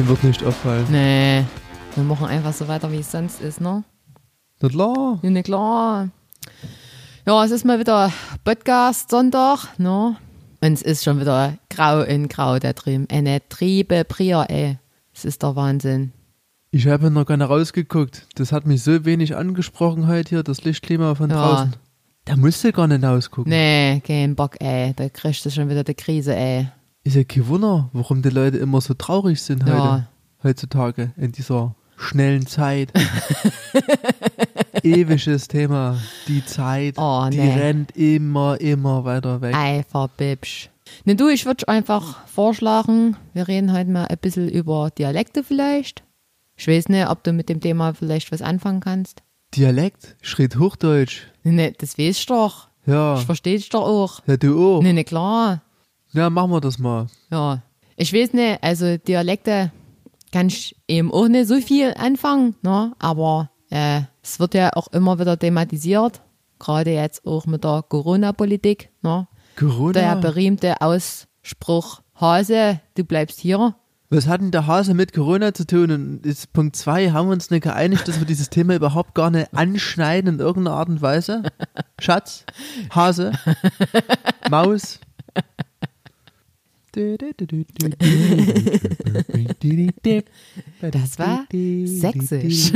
Dem wird nicht auffallen. Nee, wir machen einfach so weiter, wie es sonst ist, ne? Na klar. Ja, ne, klar. Ja, es ist mal wieder Podcast-Sonntag, ne? Und es ist schon wieder grau in grau da drüben. Eine Triebe Prier, ey. Es ist der Wahnsinn. Ich habe noch gar nicht rausgeguckt. Das hat mich so wenig angesprochen heute hier, das Lichtklima von Ja. draußen. Da musst du gar nicht rausgucken. Nee, kein Bock, ey. Da kriegst du schon wieder die Krise, ey. Ist ja kein Wunder, warum die Leute immer so traurig sind heute, Ja. heutzutage, in dieser schnellen Zeit. Ewiges Thema. Die Zeit, Oh, die nee. rennt immer, immer weiter weg. Eifer Bibsch. Ne, du, ich würde einfach vorschlagen, wir reden heute mal ein bisschen über Dialekte vielleicht. Ich weiß nicht, ob du mit dem Thema vielleicht was anfangen kannst. Dialekt, Schritt Hochdeutsch. Ne, ne, das weißt du doch. Ja, Ich versteh dich doch auch. ja du auch. Ne, ne, klar. Ja, machen wir das mal. Ja. Ich weiß nicht, also Dialekte kann ich eben auch nicht so viel anfangen, ne? Aber äh, es wird ja auch immer wieder thematisiert. Gerade jetzt auch mit der Corona-Politik, ne? Corona. Der berühmte Ausspruch Hase, du bleibst hier. Was hat denn der Hase mit Corona zu tun? Und ist Punkt zwei, haben wir uns nicht geeinigt, dass wir dieses Thema überhaupt gar nicht anschneiden in irgendeiner Art und Weise? Schatz? Hase? Maus? Das war sächsisch.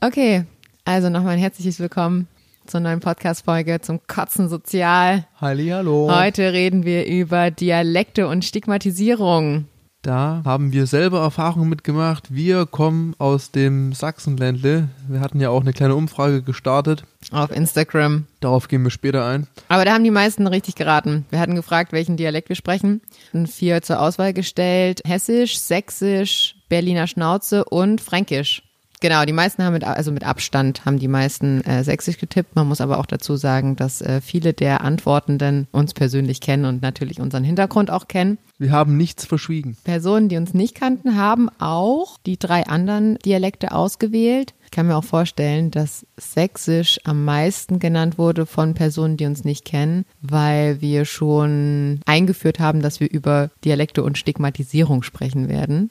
Okay, also nochmal ein herzliches Willkommen zur neuen Podcast-Folge zum Kotzen Sozial. Hallihallo. Heute reden wir über Dialekte und Stigmatisierung. Da haben wir selber Erfahrungen mitgemacht. Wir kommen aus dem Sachsenländle. Wir hatten ja auch eine kleine Umfrage gestartet. Auf Instagram. Darauf gehen wir später ein. Aber da haben die meisten richtig geraten. Wir hatten gefragt, welchen Dialekt wir sprechen. Und vier zur Auswahl gestellt. Hessisch, Sächsisch, Berliner Schnauze und Fränkisch. Genau, die meisten haben mit, also mit Abstand haben die meisten äh, Sächsisch getippt. Man muss aber auch dazu sagen, dass äh, viele der Antwortenden uns persönlich kennen und natürlich unseren Hintergrund auch kennen. Wir haben nichts verschwiegen. Personen, die uns nicht kannten, haben auch die drei anderen Dialekte ausgewählt. Ich kann mir auch vorstellen, dass Sächsisch am meisten genannt wurde von Personen, die uns nicht kennen, weil wir schon eingeführt haben, dass wir über Dialekte und Stigmatisierung sprechen werden.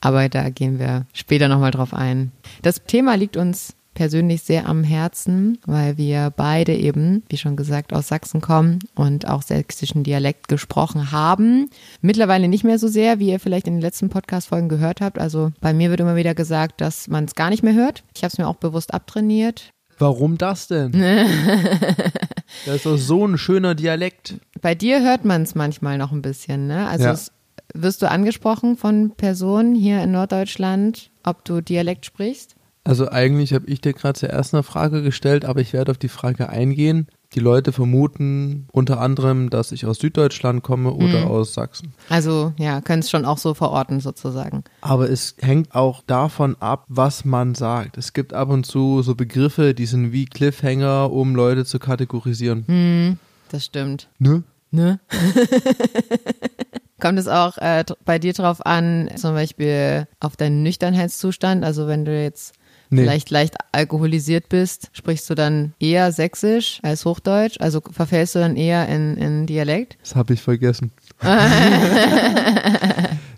Aber da gehen wir später nochmal drauf ein. Das Thema liegt uns persönlich sehr am Herzen, weil wir beide eben, wie schon gesagt, aus Sachsen kommen und auch sächsischen Dialekt gesprochen haben. Mittlerweile nicht mehr so sehr, wie ihr vielleicht in den letzten Podcast-Folgen gehört habt. Also bei mir wird immer wieder gesagt, dass man es gar nicht mehr hört. Ich habe es mir auch bewusst abtrainiert. Warum das denn? das ist doch so ein schöner Dialekt. Bei dir hört man es manchmal noch ein bisschen, ne? Also Ja. es, wirst du angesprochen von Personen hier in Norddeutschland, ob du Dialekt sprichst? Also eigentlich habe ich dir gerade zuerst eine Frage gestellt, aber ich werde auf die Frage eingehen. Die Leute vermuten unter anderem, dass ich aus Süddeutschland komme oder aus Sachsen. Also ja, können es schon auch so verorten sozusagen. Aber es hängt auch davon ab, was man sagt. Es gibt ab und zu so Begriffe, die sind wie Cliffhanger, um Leute zu kategorisieren. Das stimmt. Ne? Ne? Kommt es auch äh, bei dir drauf an, zum Beispiel auf deinen Nüchternheitszustand? Also wenn du jetzt Nee. vielleicht leicht alkoholisiert bist, sprichst du dann eher Sächsisch als Hochdeutsch? Also verfällst du dann eher in, in Dialekt? Das habe ich vergessen.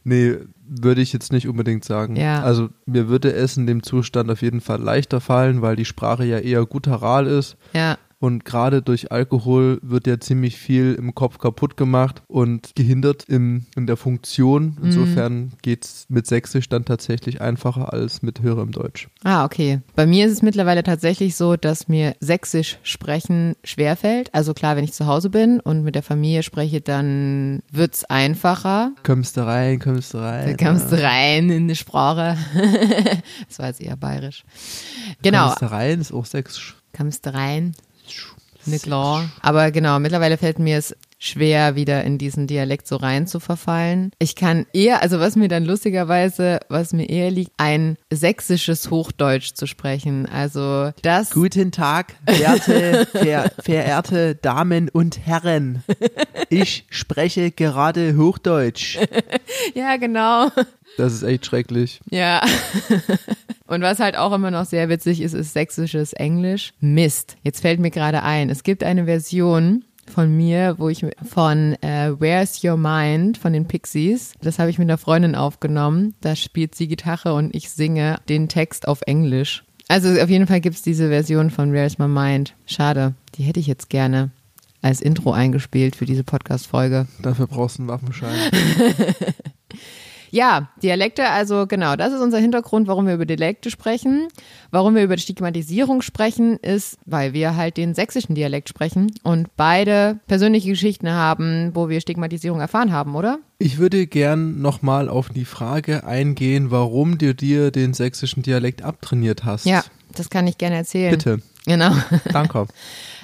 nee, würde ich jetzt nicht unbedingt sagen. Ja. Also mir würde es in dem Zustand auf jeden Fall leichter fallen, weil die Sprache ja eher guttural ist. Ja. Und gerade durch Alkohol wird ja ziemlich viel im Kopf kaputt gemacht und gehindert im, in der Funktion. Mhm. Insofern geht's mit Sächsisch dann tatsächlich einfacher als mit höherem Deutsch. Ah, okay. Bei mir ist es mittlerweile tatsächlich so, dass mir Sächsisch sprechen schwerfällt. Also klar, wenn ich zu Hause bin und mit der Familie spreche, dann wird's einfacher. Kommst du rein, kommst du rein. Da kommst du rein in die Sprache. das war jetzt eher bayerisch. Genau, Kommst du rein, ist auch Sächsisch. kommst du rein. Ne, klar. Aber genau, mittlerweile fällt mir es schwer, wieder in diesen Dialekt so rein zu verfallen. Ich kann eher, also was mir dann lustigerweise, was mir eher liegt, ein sächsisches Hochdeutsch zu sprechen. Also das. Guten Tag, werte, ver, verehrte Damen und Herren. Ich spreche gerade Hochdeutsch. Ja, genau. Das ist echt schrecklich. Ja. Und was halt auch immer noch sehr witzig ist, ist sächsisches Englisch. Mist. Jetzt fällt mir gerade ein, es gibt eine Version von mir, wo ich von äh, Where's Your Mind von den Pixies, das habe ich mit einer Freundin aufgenommen. Da spielt sie Gitarre und ich singe den Text auf Englisch. Also auf jeden Fall gibt es diese Version von Where's My Mind. Schade, die hätte ich jetzt gerne als Intro eingespielt für diese Podcast-Folge. Dafür brauchst du einen Waffenschein. Ja, Dialekte, also genau, das ist unser Hintergrund, warum wir über Dialekte sprechen. Warum wir über Stigmatisierung sprechen, ist, weil wir halt den sächsischen Dialekt sprechen und beide persönliche Geschichten haben, wo wir Stigmatisierung erfahren haben, oder? Ich würde gern nochmal auf die Frage eingehen, warum du dir den sächsischen Dialekt abtrainiert hast. Ja, das kann ich gerne erzählen. Bitte. Genau. Danke.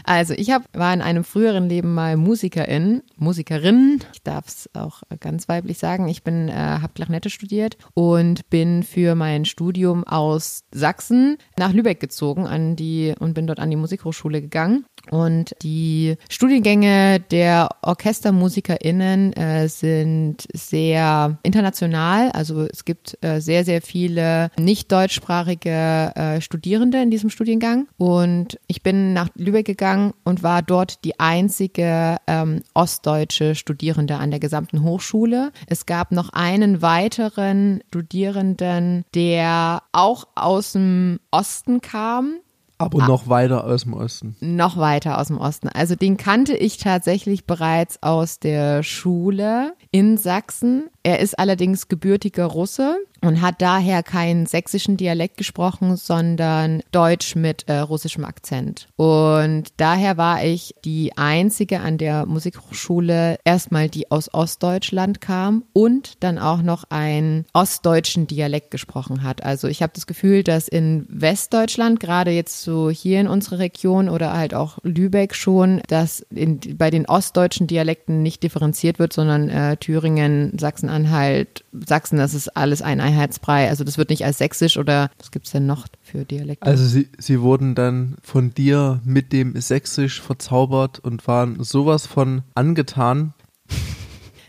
Also ich hab, war in einem früheren Leben mal Musikerin, Musikerin. Ich darf es auch ganz weiblich sagen. Ich bin, äh, habe Klarinette studiert und bin für mein Studium aus Sachsen nach Lübeck gezogen an die und bin dort an die Musikhochschule gegangen. Und die Studiengänge der OrchestermusikerInnen äh, sind sehr international. Also es gibt äh, sehr, sehr viele nicht deutschsprachige äh, Studierende in diesem Studiengang. Und ich bin nach Lübeck gegangen und war dort die einzige ähm, ostdeutsche Studierende an der gesamten Hochschule. Es gab noch einen weiteren Studierenden, der auch aus dem Osten kam aber noch weiter aus dem Osten. Noch weiter aus dem Osten. Also den kannte ich tatsächlich bereits aus der Schule in Sachsen. Er ist allerdings gebürtiger Russe und hat daher keinen sächsischen Dialekt gesprochen, sondern Deutsch mit äh, russischem Akzent. Und daher war ich die einzige an der Musikhochschule, erstmal die aus Ostdeutschland kam und dann auch noch einen ostdeutschen Dialekt gesprochen hat. Also ich habe das Gefühl, dass in Westdeutschland, gerade jetzt so hier in unserer Region oder halt auch Lübeck schon, dass in, bei den ostdeutschen Dialekten nicht differenziert wird, sondern äh, Thüringen, Sachsen-Anhalt, Sachsen, das ist alles ein Einheitsbrei. Also das wird nicht als sächsisch oder was gibt es denn noch für Dialekte? Also sie, sie wurden dann von dir mit dem Sächsisch verzaubert und waren sowas von angetan.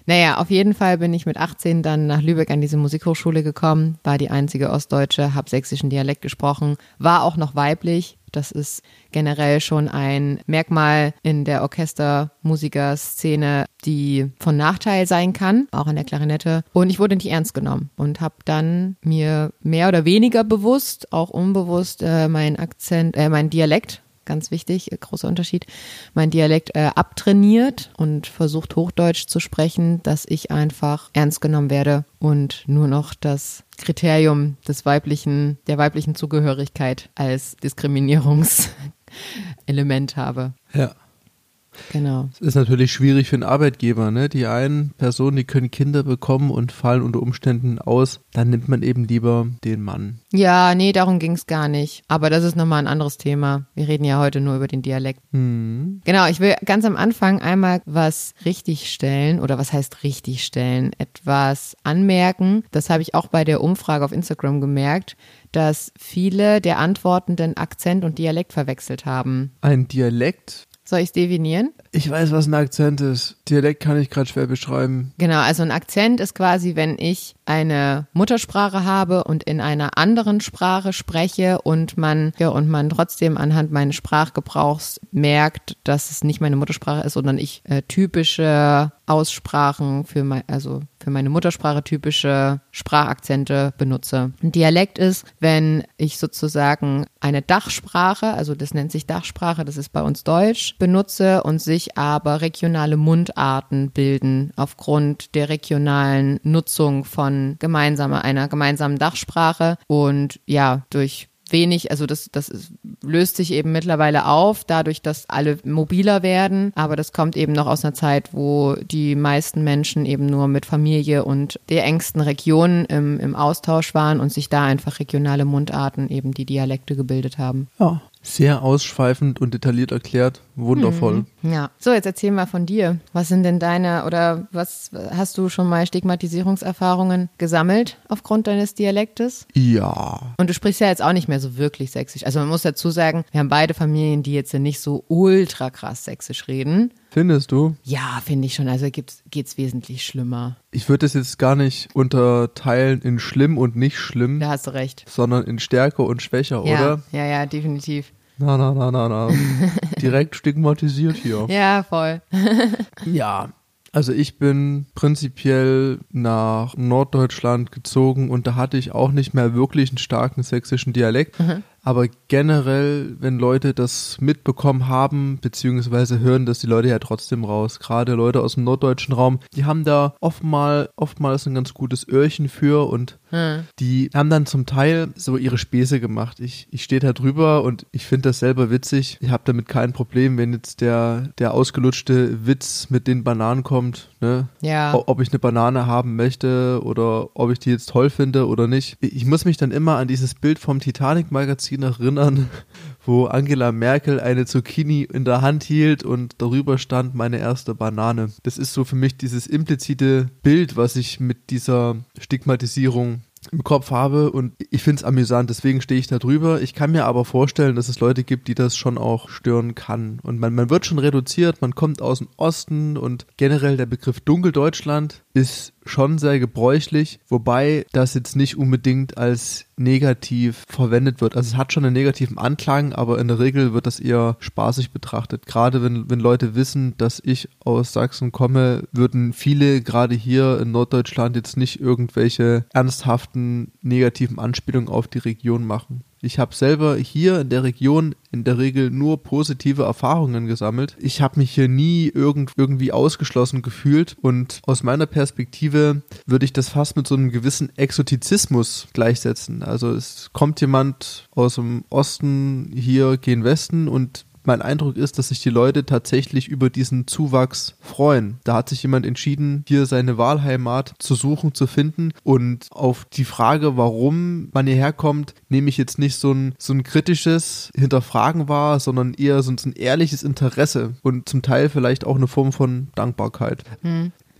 Naja, auf jeden Fall bin ich mit 18 dann nach Lübeck an diese Musikhochschule gekommen, war die einzige Ostdeutsche, hab sächsischen Dialekt gesprochen, war auch noch weiblich. Das ist generell schon ein Merkmal in der Orchestermusikerszene, die von Nachteil sein kann, auch an der Klarinette. Und ich wurde nicht ernst genommen und habe dann mir mehr oder weniger bewusst, auch unbewusst, äh, meinen Akzent, äh, meinen Dialekt ganz wichtig, äh, großer Unterschied, mein Dialekt äh, abtrainiert und versucht Hochdeutsch zu sprechen, dass ich einfach ernst genommen werde und nur noch das Kriterium des weiblichen, der weiblichen Zugehörigkeit als Diskriminierungselement habe. Ja. Genau. Es ist natürlich schwierig für einen Arbeitgeber, ne? Die einen Personen, die können Kinder bekommen und fallen unter Umständen aus. Dann nimmt man eben lieber den Mann. Ja, nee, darum ging es gar nicht. Aber das ist nochmal ein anderes Thema. Wir reden ja heute nur über den Dialekt. Hm. Genau, ich will ganz am Anfang einmal was richtigstellen oder was heißt richtigstellen? Etwas anmerken. Das habe ich auch bei der Umfrage auf Instagram gemerkt, dass viele der Antwortenden Akzent und Dialekt verwechselt haben. Ein Dialekt? Soll ich es definieren? Ich weiß, was ein Akzent ist. Dialekt kann ich gerade schwer beschreiben. Genau, also ein Akzent ist quasi, wenn ich eine Muttersprache habe und in einer anderen Sprache spreche und man ja, und man trotzdem anhand meines Sprachgebrauchs merkt, dass es nicht meine Muttersprache ist, sondern ich äh, typische Aussprachen für mein, also für meine Muttersprache typische Sprachakzente benutze. Ein Dialekt ist, wenn ich sozusagen eine Dachsprache, also das nennt sich Dachsprache, das ist bei uns Deutsch, benutze und sich aber regionale Mundarten bilden aufgrund der regionalen Nutzung von gemeinsamer, einer gemeinsamen Dachsprache und ja, durch wenig, also das, das ist, löst sich eben mittlerweile auf, dadurch, dass alle mobiler werden. Aber das kommt eben noch aus einer Zeit, wo die meisten Menschen eben nur mit Familie und der engsten Region im, im Austausch waren und sich da einfach regionale Mundarten, eben die Dialekte gebildet haben. Ja. Sehr ausschweifend und detailliert erklärt. Wundervoll. Mhm. Ja. So, jetzt erzähl mal von dir. Was sind denn deine oder was hast du schon mal Stigmatisierungserfahrungen gesammelt aufgrund deines Dialektes? Ja. Und du sprichst ja jetzt auch nicht mehr so wirklich sächsisch. Also man muss dazu sagen, wir haben beide Familien, die jetzt nicht so ultra krass sächsisch reden. Findest du? Ja, finde ich schon. Also geht es wesentlich schlimmer. Ich würde das jetzt gar nicht unterteilen in schlimm und nicht schlimm, Da hast du recht. sondern in stärker und schwächer, Ja, oder? ja, ja, definitiv. Na, na, na, na, na. Direkt stigmatisiert hier. Ja, voll. Ja, also ich bin prinzipiell nach Norddeutschland gezogen und da hatte ich auch nicht mehr wirklich einen starken sächsischen Dialekt. Aber generell, wenn Leute das mitbekommen haben, beziehungsweise hören das die Leute ja trotzdem raus. Gerade Leute aus dem norddeutschen Raum, die haben da oftmal, oftmals ein ganz gutes Öhrchen für und Hm. die haben dann zum Teil so ihre Späße gemacht. Ich, ich stehe da drüber und ich finde das selber witzig. Ich habe damit kein Problem, wenn jetzt der, der ausgelutschte Witz mit den Bananen kommt. Ne? Ja. Ob ich eine Banane haben möchte oder ob ich die jetzt toll finde oder nicht. Ich muss mich dann immer an dieses Bild vom Titanic-Magazin erinnern, wo Angela Merkel eine Zucchini in der Hand hielt und darüber stand meine erste Banane. Das ist so für mich dieses implizite Bild, was ich mit dieser Stigmatisierung im Kopf habe und ich finde es amüsant, deswegen stehe ich da drüber. Ich kann mir aber vorstellen, dass es Leute gibt, die das schon auch stören kann. Und man, man wird schon reduziert, man kommt aus dem Osten und generell der Begriff Dunkeldeutschland ist schon sehr gebräuchlich, wobei das jetzt nicht unbedingt als negativ verwendet wird. Also es hat schon einen negativen Anklang, aber in der Regel wird das eher spaßig betrachtet. Gerade wenn, wenn Leute wissen, dass ich aus Sachsen komme, würden viele gerade hier in Norddeutschland jetzt nicht irgendwelche ernsthaften negativen Anspielungen auf die Region machen. Ich habe selber hier in der Region in der Regel nur positive Erfahrungen gesammelt. Ich habe mich hier nie irgend, irgendwie ausgeschlossen gefühlt und aus meiner Perspektive würde ich das fast mit so einem gewissen Exotizismus gleichsetzen. Also es kommt jemand aus dem Osten hier gen Westen und mein Eindruck ist, dass sich die Leute tatsächlich über diesen Zuwachs freuen. Da hat sich jemand entschieden, hier seine Wahlheimat zu suchen, zu finden. Und auf die Frage, warum man hierher kommt, nehme ich jetzt nicht so ein, so ein kritisches Hinterfragen wahr, sondern eher so ein, so ein ehrliches Interesse und zum Teil vielleicht auch eine Form von Dankbarkeit.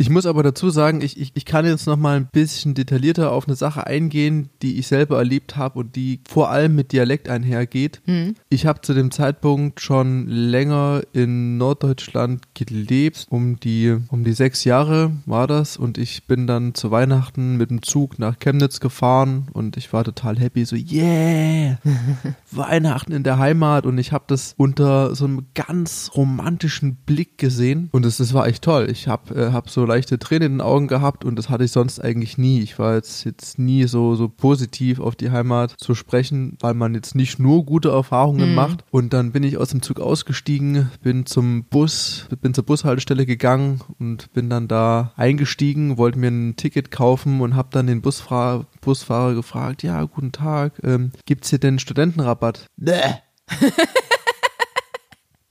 Ich muss aber dazu sagen, ich, ich, ich kann jetzt noch mal ein bisschen detaillierter auf eine Sache eingehen, die ich selber erlebt habe und die vor allem mit Dialekt einhergeht. Ich habe zu dem Zeitpunkt schon länger in Norddeutschland gelebt, um die, um die sechs Jahre war das und ich bin dann zu Weihnachten mit dem Zug nach Chemnitz gefahren und ich war total happy, so yeah, Weihnachten in der Heimat und ich habe das unter so einem ganz romantischen Blick gesehen und das war echt toll. Ich habe äh, hab so leichte Tränen in den Augen gehabt und das hatte ich sonst eigentlich nie. Ich war jetzt, jetzt nie so, so positiv auf die Heimat zu sprechen, weil man jetzt nicht nur gute Erfahrungen macht. Und dann bin ich aus dem Zug ausgestiegen, bin zum Bus, bin zur Bushaltestelle gegangen und bin dann da eingestiegen, wollte mir ein Ticket kaufen und habe dann den Busfahrer, Busfahrer gefragt, ja, guten Tag, ähm, gibt's hier denn Studentenrabatt? Bäh.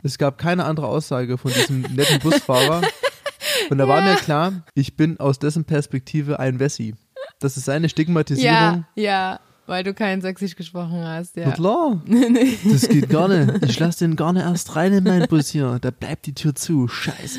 Es gab keine andere Aussage von diesem netten Busfahrer. Und da war mir klar, ich bin aus dessen Perspektive ein Wessi. Das ist seine Stigmatisierung. Ja, ja, weil du kein Sächsisch gesprochen hast, Na ja. klar. Das geht gar nicht. Ich lasse den gar nicht erst rein in meinen Bus hier. Da bleibt die Tür zu. Scheiße.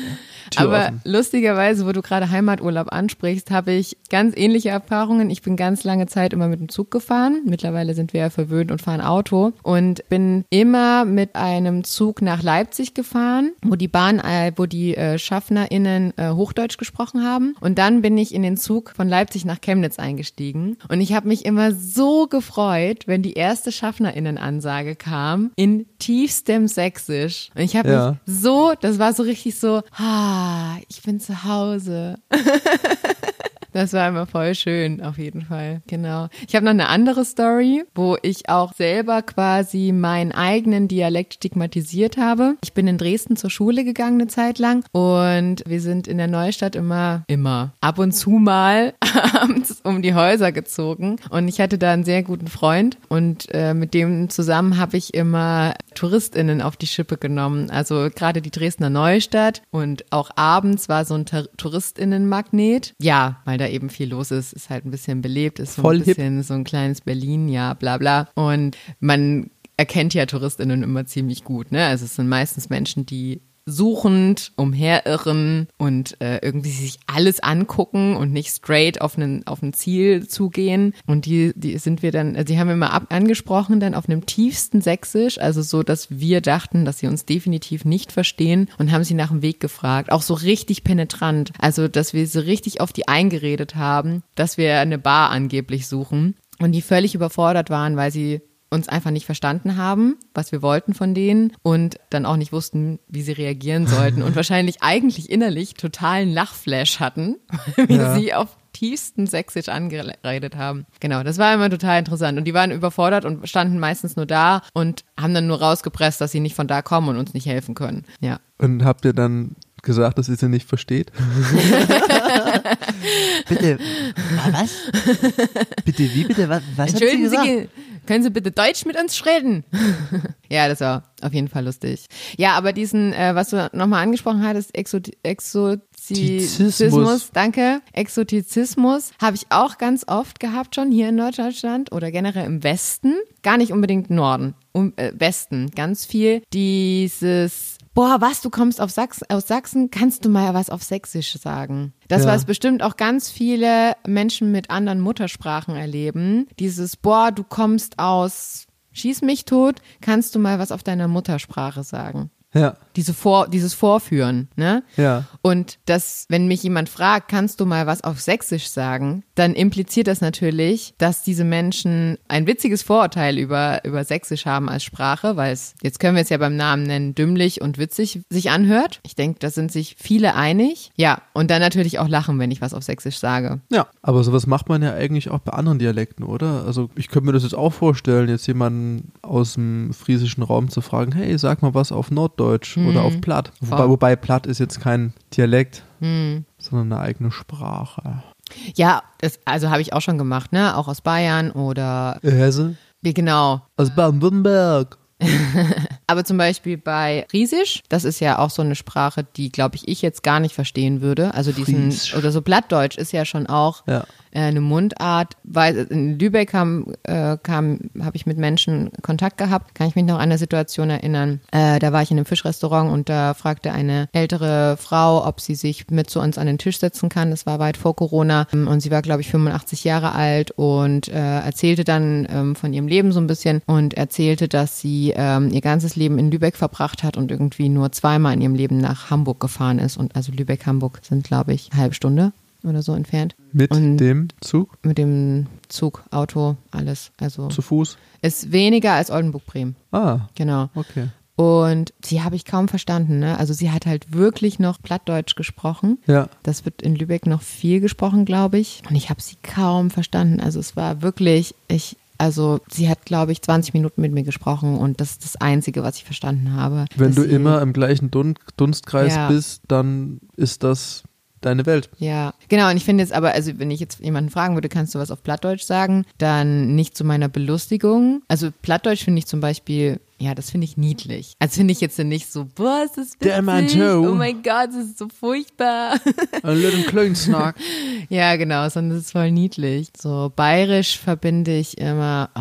Tür Aber offen. lustigerweise, wo du gerade Heimaturlaub ansprichst, habe ich ganz ähnliche Erfahrungen. Ich bin ganz lange Zeit immer mit dem Zug gefahren. Mittlerweile sind wir ja verwöhnt und fahren Auto und bin immer mit einem Zug nach Leipzig gefahren, wo die Bahn, äh, wo die äh, SchaffnerInnen äh, Hochdeutsch gesprochen haben. Und dann bin ich in den Zug von Leipzig nach Chemnitz eingestiegen. Und ich habe mich immer so gefreut, wenn die erste SchaffnerInnen-Ansage kam in tiefstem Sächsisch. Und ich habe Ja. mich so, das war so richtig so, ah, ich bin zu Hause. Das war immer voll schön, auf jeden Fall. Genau. Ich habe noch eine andere Story, wo ich auch selber quasi meinen eigenen Dialekt stigmatisiert habe. Ich bin in Dresden zur Schule gegangen eine Zeit lang und wir sind in der Neustadt immer, immer, ab und zu mal abends um die Häuser gezogen. Und ich hatte da einen sehr guten Freund und äh, mit dem zusammen habe ich immer TouristInnen auf die Schippe genommen. Also gerade die Dresdner Neustadt und auch abends war so ein Ter- TouristInnen-Magnet. Ja, weil da eben viel los ist, ist halt ein bisschen belebt, ist so Voll ein hip. bisschen so ein kleines Berlin, ja, bla bla. Und man erkennt ja TouristInnen immer ziemlich gut, ne? Also es sind meistens Menschen, die suchend umherirren und äh, irgendwie sich alles angucken und nicht straight auf einen auf ein Ziel zugehen. Und die die sind wir dann also die haben wir immer ab angesprochen dann auf einem tiefsten Sächsisch. Also so dass wir dachten dass sie uns definitiv nicht verstehen und haben sie nach dem Weg gefragt. Auch so richtig penetrant. Also dass wir sie richtig auf die eingeredet haben dass wir eine Bar angeblich suchen und die völlig überfordert waren weil sie uns einfach nicht verstanden haben, was wir wollten von denen und dann auch nicht wussten, wie sie reagieren sollten und wahrscheinlich eigentlich innerlich totalen Lachflash hatten, wie Ja. sie auf tiefsten Sächsisch angeredet haben. Genau, das war immer total interessant. Und die waren überfordert und standen meistens nur da und haben dann nur rausgepresst, dass sie nicht von da kommen und uns nicht helfen können. Ja. Und habt ihr dann gesagt, dass ihr sie nicht versteht? bitte, was? Bitte, wie bitte? Was, was hat sie Entschuldigen gesagt? Sie, können Sie bitte Deutsch mit uns reden? ja, das war auf jeden Fall lustig. Ja, aber diesen, äh, was du nochmal angesprochen hattest, Exo Exotizismus, Tizismus. danke, Exotizismus, habe ich auch ganz oft gehabt schon hier in Norddeutschland oder generell im Westen, gar nicht unbedingt Norden, um, äh, Westen, ganz viel dieses Boah, was, du kommst auf Sachs aus Sachsen, kannst du mal was auf Sächsisch sagen? Das, Ja. was bestimmt auch ganz viele Menschen mit anderen Muttersprachen erleben. Dieses, boah, du kommst aus Schieß mich tot, kannst du mal was auf deiner Muttersprache sagen? Ja, Diese Vor, dieses Vorführen, ne? ja. Und das, wenn mich jemand fragt, kannst du mal was auf Sächsisch sagen, dann impliziert das natürlich, dass diese Menschen ein witziges Vorurteil über, über Sächsisch haben als Sprache, weil es, jetzt können wir es ja beim Namen nennen, dümmlich und witzig sich anhört. Ich denke, da sind sich viele einig. Ja, und dann natürlich auch lachen, wenn ich was auf Sächsisch sage. Ja, aber sowas macht man ja eigentlich auch bei anderen Dialekten, oder? Also ich könnte mir das jetzt auch vorstellen, jetzt jemanden aus dem friesischen Raum zu fragen, hey, sag mal was auf Norddeutsch oder auf Platt. Wobei, wobei Platt ist jetzt kein Dialekt, sondern eine eigene Sprache. Ja, das, also habe ich auch schon gemacht, ne? Auch aus Bayern oder, Hesse? wie genau, Aus Baden-Württemberg. Aber zum Beispiel bei Friesisch, das ist ja auch so eine Sprache, die, glaube ich, ich jetzt gar nicht verstehen würde. Also diesen, Friesisch. oder so Plattdeutsch ist ja schon auch Ja. Äh, eine Mundart. Weil in Lübeck kam, äh, kam, habe ich mit Menschen Kontakt gehabt. Kann ich mich noch an eine Situation erinnern. Äh, da war ich in einem Fischrestaurant und da fragte eine ältere Frau, ob sie sich mit zu uns an den Tisch setzen kann. Das war weit vor Corona. Und sie war, glaube ich, 85 Jahre alt und äh, erzählte dann ähm, von ihrem Leben so ein bisschen und erzählte, dass sie ähm, ihr ganzes Leben in Lübeck verbracht hat und irgendwie nur zweimal in ihrem Leben nach Hamburg gefahren ist. Und also Lübeck, Hamburg sind, glaube ich, eine halbe Stunde oder so entfernt. Mit Und- dem Zug Mit dem Zug, Auto, alles. Also zu Fuß. ist weniger als Oldenburg-Bremen. Ah, Genau. okay. Und sie habe ich kaum verstanden. Ne? Also sie hat halt wirklich noch Plattdeutsch gesprochen. Ja. Das wird in Lübeck noch viel gesprochen, glaube ich. Und ich habe sie kaum verstanden. Also es war wirklich, ich, also sie hat, glaube ich, 20 Minuten mit mir gesprochen und das ist das Einzige, was ich verstanden habe. Wenn du immer im gleichen Dun Dunstkreis Ja. bist, dann ist das deine Welt. Ja, genau. Und ich finde jetzt aber, also wenn ich jetzt jemanden fragen würde, kannst du was auf Plattdeutsch sagen, dann nicht zu meiner Belustigung. Also Plattdeutsch finde ich zum Beispiel, ja, das finde ich niedlich. Also finde ich jetzt nicht so, boah, ist das witzig. Oh mein Gott, das ist so furchtbar. Ein little Klönsnack. ja, genau, sondern es ist voll niedlich. So bayerisch verbinde ich immer, oh,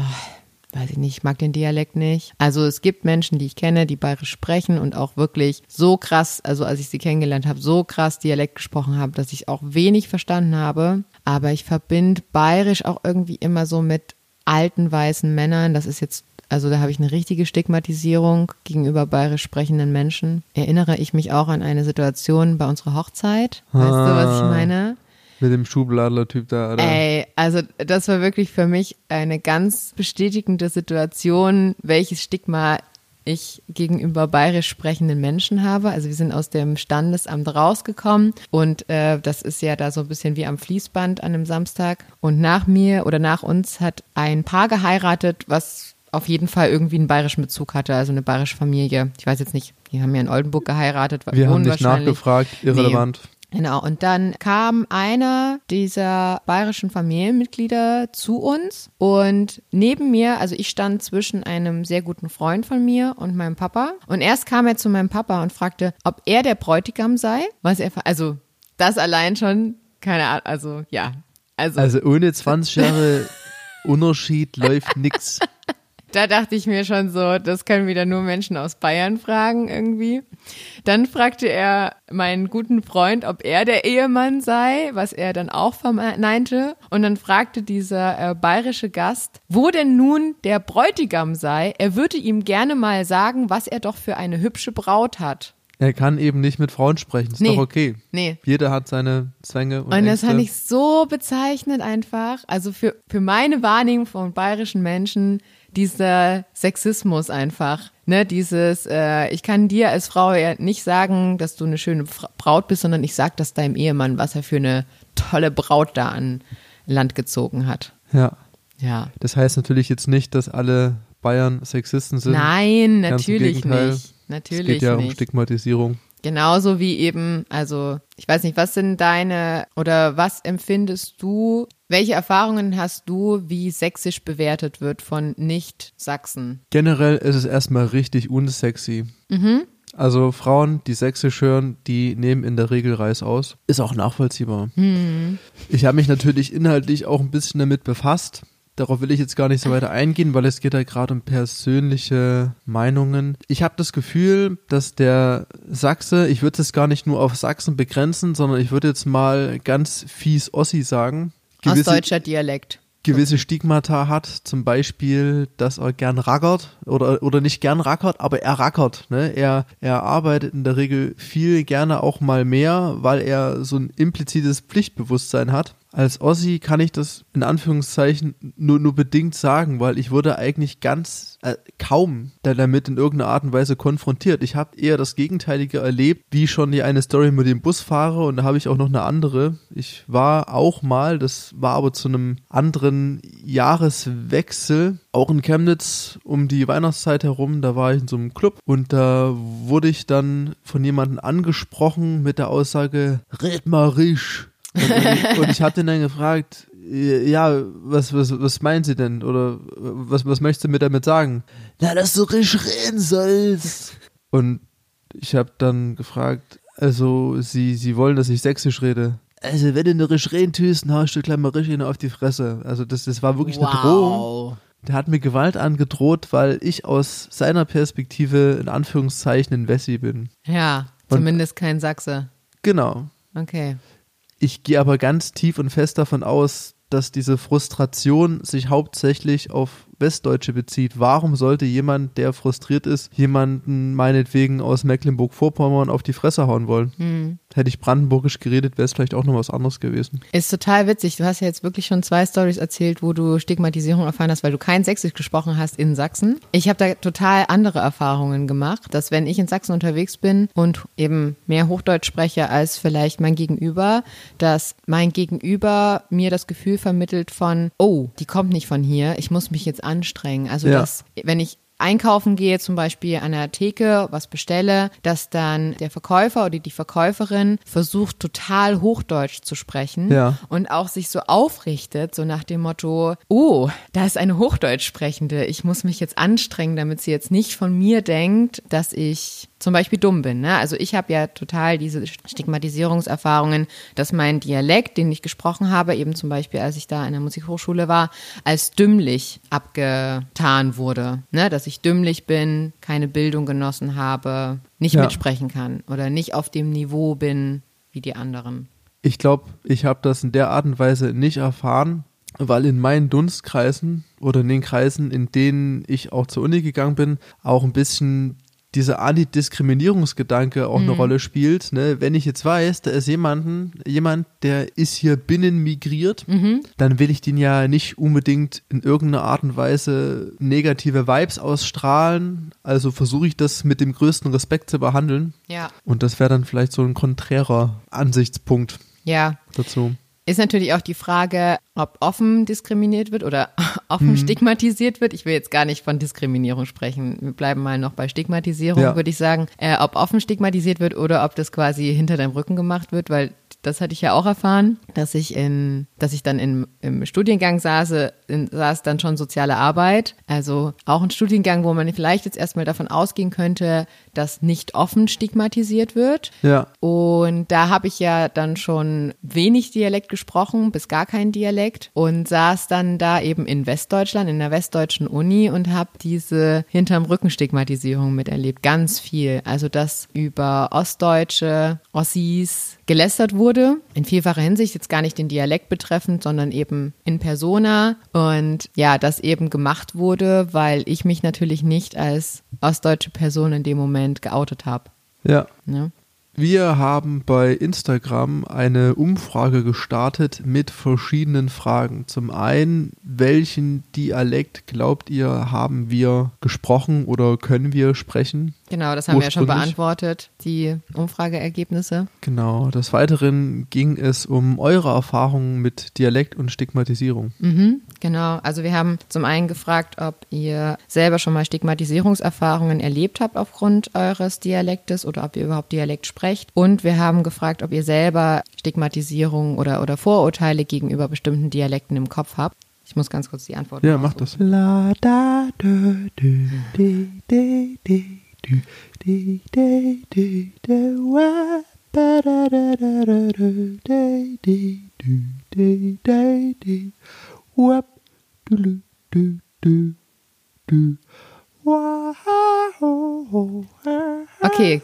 weiß ich nicht, ich mag den Dialekt nicht. Also es gibt Menschen, die ich kenne, die bayerisch sprechen und auch wirklich so krass, also als ich sie kennengelernt habe, so krass Dialekt gesprochen haben, dass ich auch wenig verstanden habe. Aber ich verbinde bayerisch auch irgendwie immer so mit alten weißen Männern. Das ist jetzt also da habe ich eine richtige Stigmatisierung gegenüber bayerisch sprechenden Menschen. Erinnere ich mich auch an eine Situation bei unserer Hochzeit. Weißt du, was ich Ah. meine? Mit dem Schubladler-Typ da. Oder? Ey, also das war wirklich für mich eine ganz bestätigende Situation, welches Stigma ich gegenüber bayerisch sprechenden Menschen habe. Also wir sind aus dem Standesamt rausgekommen und äh, das ist ja da so ein bisschen wie am Fließband an einem Samstag. Und nach mir oder nach uns hat ein Paar geheiratet, was auf jeden Fall irgendwie einen bayerischen Bezug hatte, also eine bayerische Familie. Ich weiß jetzt nicht, die haben ja in Oldenburg geheiratet. Wir haben nicht nachgefragt, irrelevant. Genau, und dann kam einer dieser bayerischen Familienmitglieder zu uns und neben mir, also ich stand zwischen einem sehr guten Freund von mir und meinem Papa und erst kam er zu meinem Papa und fragte, ob er der Bräutigam sei, was er, also das allein schon, keine Ahnung, also ja, also, Also ohne 20 Jahre Unterschied läuft nix. da dachte ich mir schon so, das können wieder nur Menschen aus Bayern fragen irgendwie. Dann fragte er meinen guten Freund, ob er der Ehemann sei, was er dann auch verneinte. Und dann fragte dieser äh, bayerische Gast, wo denn nun der Bräutigam sei. Er würde ihm gerne mal sagen, was er doch für eine hübsche Braut hat. Er kann eben nicht mit Frauen sprechen, ist Nee. doch okay. Nee. Jeder hat seine Zwänge und, Und das Ängste. fand ich so bezeichnend einfach. Also für, für meine Wahrnehmung von bayerischen Menschen, dieser Sexismus einfach. Ne, dieses, äh, ich kann dir als Frau ja nicht sagen, dass du eine schöne Braut bist, sondern ich sag das deinem Ehemann, was er für eine tolle Braut da an Land gezogen hat. Ja. Ja. Das heißt natürlich jetzt nicht, dass alle Bayern Sexisten sind. Nein, Ganz natürlich nicht. Natürlich es geht ja um nicht. Stigmatisierung. Genauso wie eben, also ich weiß nicht, was sind deine oder was empfindest du, welche Erfahrungen hast du, wie sächsisch bewertet wird von Nicht-Sachsen? Generell ist es erstmal richtig unsexy. Mhm. Also Frauen, die sächsisch hören, die nehmen in der Regel Reis aus. Ist auch nachvollziehbar. Mhm. Ich habe mich natürlich inhaltlich auch ein bisschen damit befasst. Darauf will ich jetzt gar nicht so weiter eingehen, weil es geht ja gerade um persönliche Meinungen. Ich habe das Gefühl, dass der Sachse, ich würde es gar nicht nur auf Sachsen begrenzen, sondern ich würde jetzt mal ganz fies Ossi sagen. Ostdeutscher Dialekt. gewisse Stigmata hat, zum Beispiel, dass er gern rackert oder, oder nicht gern rackert, aber er rackert. Ne? Er, er arbeitet in der Regel viel gerne auch mal mehr, weil er so ein implizites Pflichtbewusstsein hat. Als Ossi kann ich das in Anführungszeichen nur, nur bedingt sagen, weil ich wurde eigentlich ganz äh, kaum da- damit in irgendeiner Art und Weise konfrontiert. Ich habe eher das Gegenteilige erlebt, wie schon die eine Story mit dem Busfahrer und da habe ich auch noch eine andere. Ich war auch mal, das war aber zu einem anderen Jahreswechsel, auch in Chemnitz um die Weihnachtszeit herum, da war ich in so einem Club und da wurde ich dann von jemandem angesprochen mit der Aussage, red mal risch. Und, und ich habe den dann gefragt, ja, was, was, was meinen Sie denn? Oder was, was möchtest du mir damit sagen? Na, dass du risch reden sollst. Und ich habe dann gefragt, also Sie, Sie wollen, dass ich sächsisch rede? Also wenn du eine risch reden tust, dann haust du gleich mal risch in auf die Fresse. Also das, das war wirklich eine Drohung. wow. Der hat mir Gewalt angedroht, weil ich aus seiner Perspektive in Anführungszeichen ein Wessi bin. Ja, Und- zumindest kein Sachse. Genau. Okay. Ich gehe aber ganz tief und fest davon aus, dass diese Frustration sich hauptsächlich auf Westdeutsche bezieht. Warum sollte jemand, der frustriert ist, jemanden meinetwegen aus Mecklenburg-Vorpommern auf die Fresse hauen wollen? Hm. Hätte ich brandenburgisch geredet, wäre es vielleicht auch noch was anderes gewesen. Ist total witzig. Du hast ja jetzt wirklich schon zwei Stories erzählt, wo du Stigmatisierung erfahren hast, weil du kein Sächsisch gesprochen hast in Sachsen. Ich habe da total andere Erfahrungen gemacht, dass wenn ich in Sachsen unterwegs bin und eben mehr Hochdeutsch spreche als vielleicht mein Gegenüber, dass mein Gegenüber mir das Gefühl vermittelt von, oh, die kommt nicht von hier, ich muss mich jetzt anstrengen. Also Ja. dass, wenn ich einkaufen gehe, zum Beispiel an der Theke, was bestelle, dass dann der Verkäufer oder die Verkäuferin versucht, total Hochdeutsch zu sprechen Ja. und auch sich so aufrichtet, so nach dem Motto, oh, da ist eine Hochdeutsch sprechende, ich muss mich jetzt anstrengen, damit sie jetzt nicht von mir denkt, dass ich zum Beispiel dumm bin. Ne? Also ich habe ja total diese Stigmatisierungserfahrungen, dass mein Dialekt, den ich gesprochen habe, eben zum Beispiel, als ich da in der Musikhochschule war, als dümmlich abgetan wurde. Ne? Dass ich dümmlich bin, keine Bildung genossen habe, nicht Ja. mitsprechen kann oder nicht auf dem Niveau bin wie die anderen. Ich glaube, ich habe das in der Art und Weise nicht erfahren, weil in meinen Dunstkreisen oder in den Kreisen, in denen ich auch zur Uni gegangen bin, auch ein bisschen dieser Antidiskriminierungsgedanke auch eine Rolle spielt. Ne? Wenn ich jetzt weiß, da ist jemanden, jemand, der ist hier binnen migriert, dann will ich den ja nicht unbedingt in irgendeiner Art und Weise negative Vibes ausstrahlen. Also versuche ich das mit dem größten Respekt zu behandeln. Ja. Und das wäre dann vielleicht so ein konträrer Ansichtspunkt Ja, dazu. Ist natürlich auch die Frage, ob offen diskriminiert wird oder offen Mhm. stigmatisiert wird. Ich will jetzt gar nicht von Diskriminierung sprechen. Wir bleiben mal noch bei Stigmatisierung, Ja. würde ich sagen. Äh, ob offen stigmatisiert wird oder ob das quasi hinter deinem Rücken gemacht wird, weil das hatte ich ja auch erfahren, dass ich in, dass ich dann in, im Studiengang saß, in, saß dann schon soziale Arbeit. Also auch ein Studiengang, wo man vielleicht jetzt erstmal davon ausgehen könnte, dass nicht offen stigmatisiert wird. Ja. Und da habe ich ja dann schon wenig Dialekt gesprochen, bis gar kein Dialekt und saß dann da eben in Westdeutschland, in der westdeutschen Uni und habe diese hinterm Rücken Stigmatisierung miterlebt. Ganz viel. Also, dass über Ostdeutsche, Ossis gelästert wurde. In vielfacher Hinsicht, jetzt gar nicht den Dialekt betreffend, sondern eben in Persona. Und ja, das eben gemacht wurde, weil ich mich natürlich nicht als ostdeutsche Person in dem Moment geoutet habe. Ja. Ne? Wir haben bei Instagram eine Umfrage gestartet mit verschiedenen Fragen. Zum einen, welchen Dialekt glaubt ihr, haben wir gesprochen oder können wir sprechen? Genau, das haben wir ja schon beantwortet, die Umfrageergebnisse. Genau. Des Weiteren ging es um eure Erfahrungen mit Dialekt und Stigmatisierung. Mhm, genau. Also wir haben zum einen gefragt, ob ihr selber schon mal Stigmatisierungserfahrungen erlebt habt aufgrund eures Dialektes oder ob ihr überhaupt Dialekt sprecht. Und wir haben gefragt, ob ihr selber Stigmatisierung oder, oder Vorurteile gegenüber bestimmten Dialekten im Kopf habt. Ich muss ganz kurz die Antwort Ja, mach das. La da dö, dö, de, de, de, dü, de, de, de, de, wa, ba, da, da, da, da, dö, de, de, dü, de, de, de, wap, du, lu, du, du, du, wa, ha, ho, ho, ha, ha, Okay.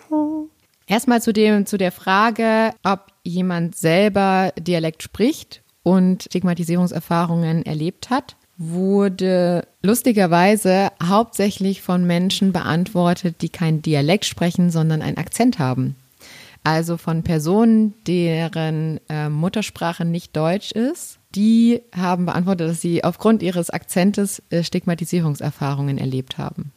Erstmal zu, dem, zu der Frage, ob jemand selber Dialekt spricht und Stigmatisierungserfahrungen erlebt hat, wurde lustigerweise hauptsächlich von Menschen beantwortet, die kein Dialekt sprechen, sondern einen Akzent haben. Also von Personen, deren äh, Muttersprache nicht Deutsch ist. Die haben beantwortet, dass sie aufgrund ihres Akzentes äh, Stigmatisierungserfahrungen erlebt haben.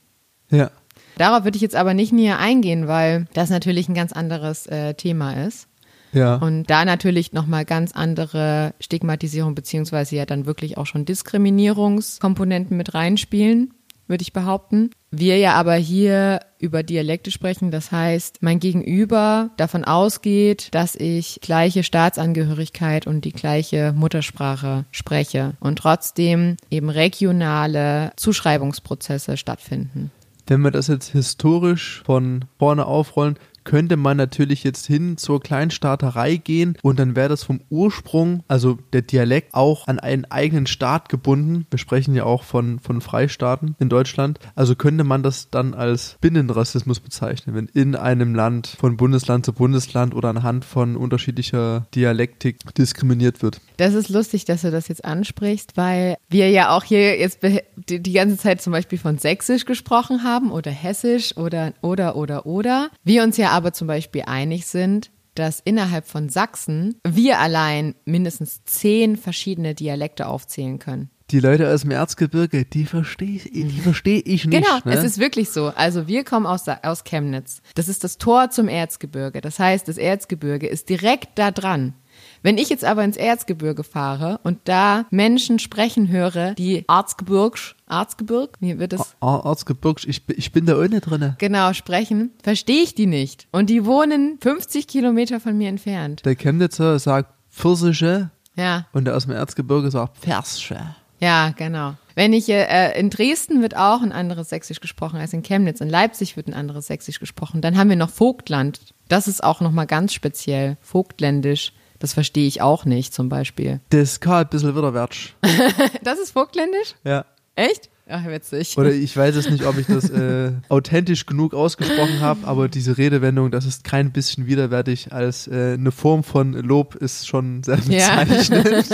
Ja. Darauf würde ich jetzt aber nicht näher eingehen, weil das natürlich ein ganz anderes äh, Thema ist. Ja. Und da natürlich nochmal ganz andere Stigmatisierung beziehungsweise ja dann wirklich auch schon Diskriminierungskomponenten mit reinspielen, würde ich behaupten. Wir ja aber hier über Dialekte sprechen, das heißt, mein Gegenüber davon ausgeht, dass ich gleiche Staatsangehörigkeit und die gleiche Muttersprache spreche und trotzdem eben regionale Zuschreibungsprozesse stattfinden. Wenn wir das jetzt historisch von vorne aufrollen, könnte man natürlich jetzt hin zur Kleinstaaterei gehen und dann wäre das vom Ursprung, also der Dialekt, auch an einen eigenen Staat gebunden. Wir sprechen ja auch von, von Freistaaten in Deutschland. Also könnte man das dann als Binnenrassismus bezeichnen, wenn in einem Land von Bundesland zu Bundesland oder anhand von unterschiedlicher Dialektik diskriminiert wird. Das ist lustig, dass du das jetzt ansprichst, weil wir ja auch hier jetzt die ganze Zeit zum Beispiel von Sächsisch gesprochen haben oder Hessisch oder oder oder oder. Wir uns ja aber zum Beispiel einig sind, dass innerhalb von Sachsen wir allein mindestens zehn verschiedene Dialekte aufzählen können. Die Leute aus dem Erzgebirge, die verstehe ich, die verstehe ich nicht. Genau, ne? es ist wirklich so. Also wir kommen aus, aus Chemnitz. Das ist das Tor zum Erzgebirge. Das heißt, das Erzgebirge ist direkt da dran. Wenn ich jetzt aber ins Erzgebirge fahre und da Menschen sprechen höre, die Arzgebirg, Arzgebirg, wie wird das Ah, Erzgebirge, ich, bin- ich bin da ohne drinne. genau sprechen, verstehe ich die nicht. Und die wohnen 50 Kilometer von mir entfernt. Der Chemnitzer sagt Pfirsiche Ja, und der aus dem Erzgebirge sagt Pfersche. ja, genau. Wenn ich äh, in Dresden wird auch ein anderes Sächsisch gesprochen als in Chemnitz. In Leipzig wird ein anderes Sächsisch gesprochen. Dann haben wir noch Vogtland. Das ist auch nochmal ganz speziell. Vogtländisch. Das verstehe ich auch nicht zum Beispiel. Das kann ein bisschen wieder wärtsch. Das ist Vogtländisch? Ja. Echt? Ach, witzig. Oder ich weiß es nicht, ob ich das äh, authentisch genug ausgesprochen habe, aber diese Redewendung, das ist kein bisschen widerwärtig als äh, eine Form von Lob, ist schon sehr Ja. bezeichnend.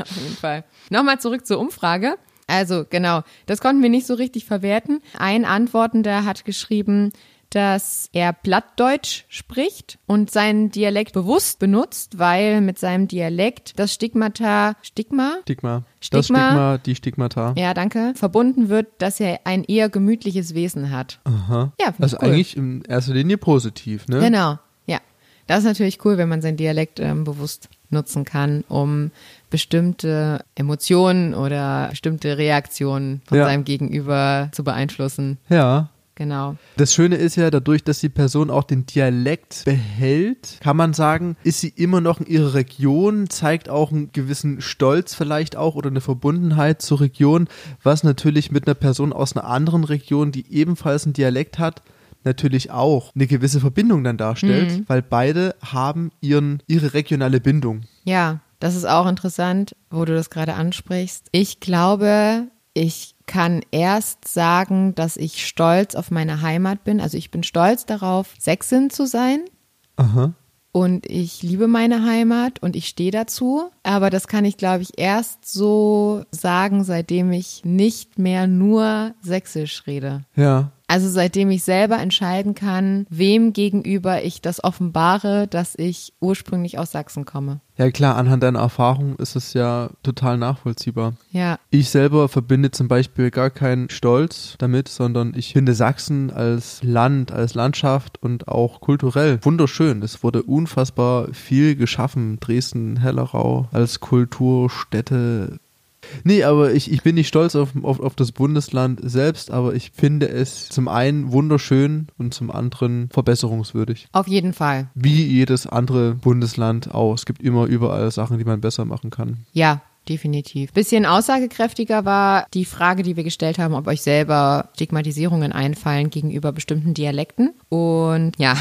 Auf jeden Fall. Nochmal zurück zur Umfrage. Also genau, das konnten wir nicht so richtig verwerten. Ein Antwortender hat geschrieben, dass er Plattdeutsch spricht und seinen Dialekt bewusst benutzt, weil mit seinem Dialekt das Stigmata, Stigma? Stigma. Das Stigma. Stigma, die Stigmata. Ja, danke. Verbunden wird, dass er ein eher gemütliches Wesen hat. Aha. Ja, Also cool. eigentlich in erster Linie positiv, ne? Genau, ja. Das ist natürlich cool, wenn man seinen Dialekt ähm, bewusst nutzen kann, um bestimmte Emotionen oder bestimmte Reaktionen von Ja. seinem Gegenüber zu beeinflussen. Ja. Genau. Das Schöne ist ja, dadurch, dass die Person auch den Dialekt behält, kann man sagen, ist sie immer noch in ihrer Region, zeigt auch einen gewissen Stolz vielleicht auch oder eine Verbundenheit zur Region, was natürlich mit einer Person aus einer anderen Region, die ebenfalls einen Dialekt hat, natürlich auch eine gewisse Verbindung dann darstellt, weil beide haben ihren, ihre regionale Bindung. Ja, das ist auch interessant, wo du das gerade ansprichst. Ich glaube, ich kann erst sagen, dass ich stolz auf meine Heimat bin. Also ich bin stolz darauf, Sächsin zu sein. Aha. Und ich liebe meine Heimat und ich stehe dazu. Aber das kann ich, glaube ich, erst so sagen, seitdem ich nicht mehr nur Sächsisch rede. Ja. Also seitdem ich selber entscheiden kann, wem gegenüber ich das offenbare, dass ich ursprünglich aus Sachsen komme. Ja klar, anhand deiner Erfahrung ist es ja total nachvollziehbar. Ja. Ich selber verbinde zum Beispiel gar keinen Stolz damit, sondern ich finde Sachsen als Land, als Landschaft und auch kulturell wunderschön. Es wurde unfassbar viel geschaffen. Dresden, Hellerau als Kulturstätte Nee, aber ich, ich bin nicht stolz auf, auf, auf das Bundesland selbst, aber ich finde es zum einen wunderschön und zum anderen verbesserungswürdig. Auf jeden Fall. Wie jedes andere Bundesland auch. Es gibt immer überall Sachen, die man besser machen kann. Ja, definitiv. Bisschen aussagekräftiger war die Frage, die wir gestellt haben, ob euch selber Stigmatisierungen einfallen gegenüber bestimmten Dialekten. Und ja,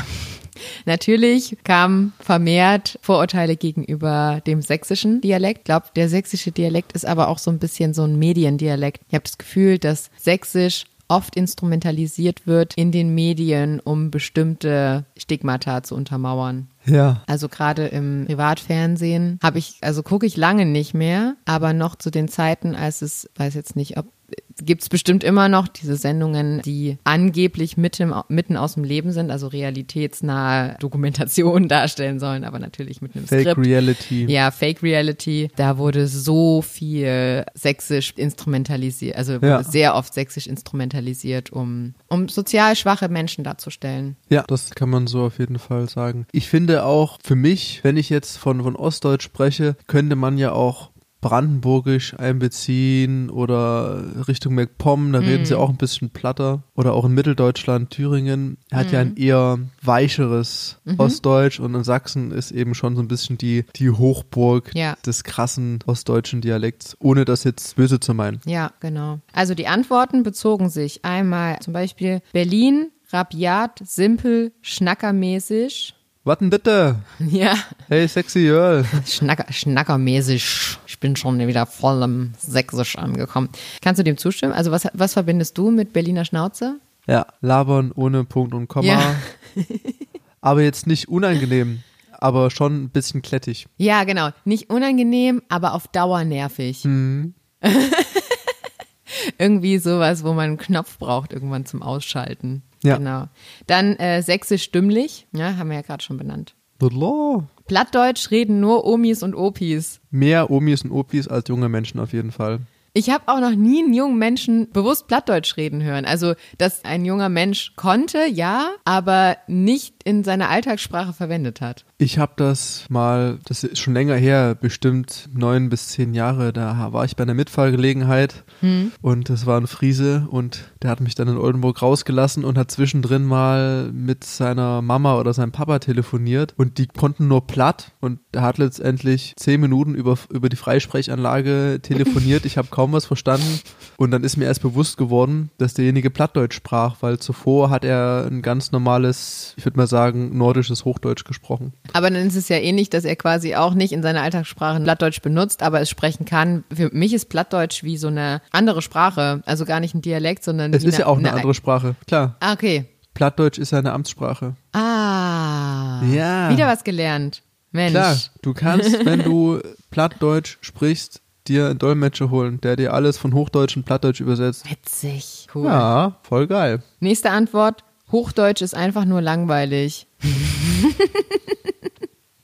Natürlich kamen vermehrt Vorurteile gegenüber dem sächsischen Dialekt. Ich glaube, der sächsische Dialekt ist aber auch so ein bisschen so ein Mediendialekt. Ich habe das Gefühl, dass Sächsisch oft instrumentalisiert wird in den Medien, um bestimmte Stigmata zu untermauern. Ja. Also gerade im Privatfernsehen habe ich, also gucke ich lange nicht mehr, aber noch zu den Zeiten, als es, weiß jetzt nicht, ob gibt es bestimmt immer noch diese Sendungen, die angeblich mitten, mitten aus dem Leben sind, also realitätsnahe Dokumentationen darstellen sollen, aber natürlich mit einem Fake Skript. Reality. Ja, Fake Reality. Da wurde so viel sächsisch instrumentalisiert, also Ja. sehr oft sächsisch instrumentalisiert, um, um sozial schwache Menschen darzustellen. Ja, das kann man so auf jeden Fall sagen. Ich finde auch für mich, wenn ich jetzt von, von Ostdeutsch spreche, könnte man ja auch Brandenburgisch einbeziehen oder Richtung MacPom, da reden sie auch ein bisschen platter. Oder auch in Mitteldeutschland, Thüringen hat ja ein eher weicheres Ostdeutsch und in Sachsen ist eben schon so ein bisschen die, die Hochburg Ja. des krassen ostdeutschen Dialekts, ohne das jetzt böse zu meinen. Ja, genau. Also die Antworten bezogen sich einmal zum Beispiel Berlin, rabiat, simpel, schnackermäßig. Was denn bitte? Ja, Hey, sexy Girl. Schnacker, schnackermäßig. Ich bin schon wieder voll im Sächsisch angekommen. Kannst du dem zustimmen? Also was, was verbindest du mit Berliner Schnauze? Ja, labern ohne Punkt und Komma. Ja. aber jetzt nicht unangenehm, aber schon ein bisschen klettig. Ja, genau. Nicht unangenehm, aber auf Dauer nervig. Irgendwie sowas, wo man einen Knopf braucht irgendwann zum Ausschalten. Ja. Genau. Dann äh, sächsisch stimmlich, ja, haben wir ja gerade schon benannt. Plattdeutsch reden nur Omis und Opis. Mehr Omis und Opis als junge Menschen auf jeden Fall. Ich habe auch noch nie einen jungen Menschen bewusst Plattdeutsch reden hören. Also, dass ein junger Mensch konnte, ja, aber nicht in seiner Alltagssprache verwendet hat. Ich habe das mal, das ist schon länger her, bestimmt neun bis zehn Jahre, da war ich bei einer Mitfahrgelegenheit und das war ein Friese und der hat mich dann in Oldenburg rausgelassen und hat zwischendrin mal mit seiner Mama oder seinem Papa telefoniert und die konnten nur platt und er hat letztendlich zehn Minuten über, über die Freisprechanlage telefoniert. Ich habe kaum was verstanden und dann ist mir erst bewusst geworden, dass derjenige Plattdeutsch sprach, weil zuvor hat er ein ganz normales, ich würde mal sagen, nordisches Hochdeutsch gesprochen. Aber dann ist es ja ähnlich, dass er quasi auch nicht in seiner Alltagssprache Plattdeutsch benutzt, aber es sprechen kann. Für mich ist Plattdeutsch wie so eine andere Sprache. Also gar nicht ein Dialekt, sondern Es ist ja auch eine andere Sprache, klar. Ah, okay. Plattdeutsch ist ja eine Amtssprache. Ah. Ja. Wieder was gelernt. Mensch. Klar, du kannst, wenn du Plattdeutsch sprichst, dir einen Dolmetscher holen, der dir alles von Hochdeutsch und Plattdeutsch übersetzt. Witzig. Cool. Ja, voll geil. Nächste Antwort. Hochdeutsch ist einfach nur langweilig.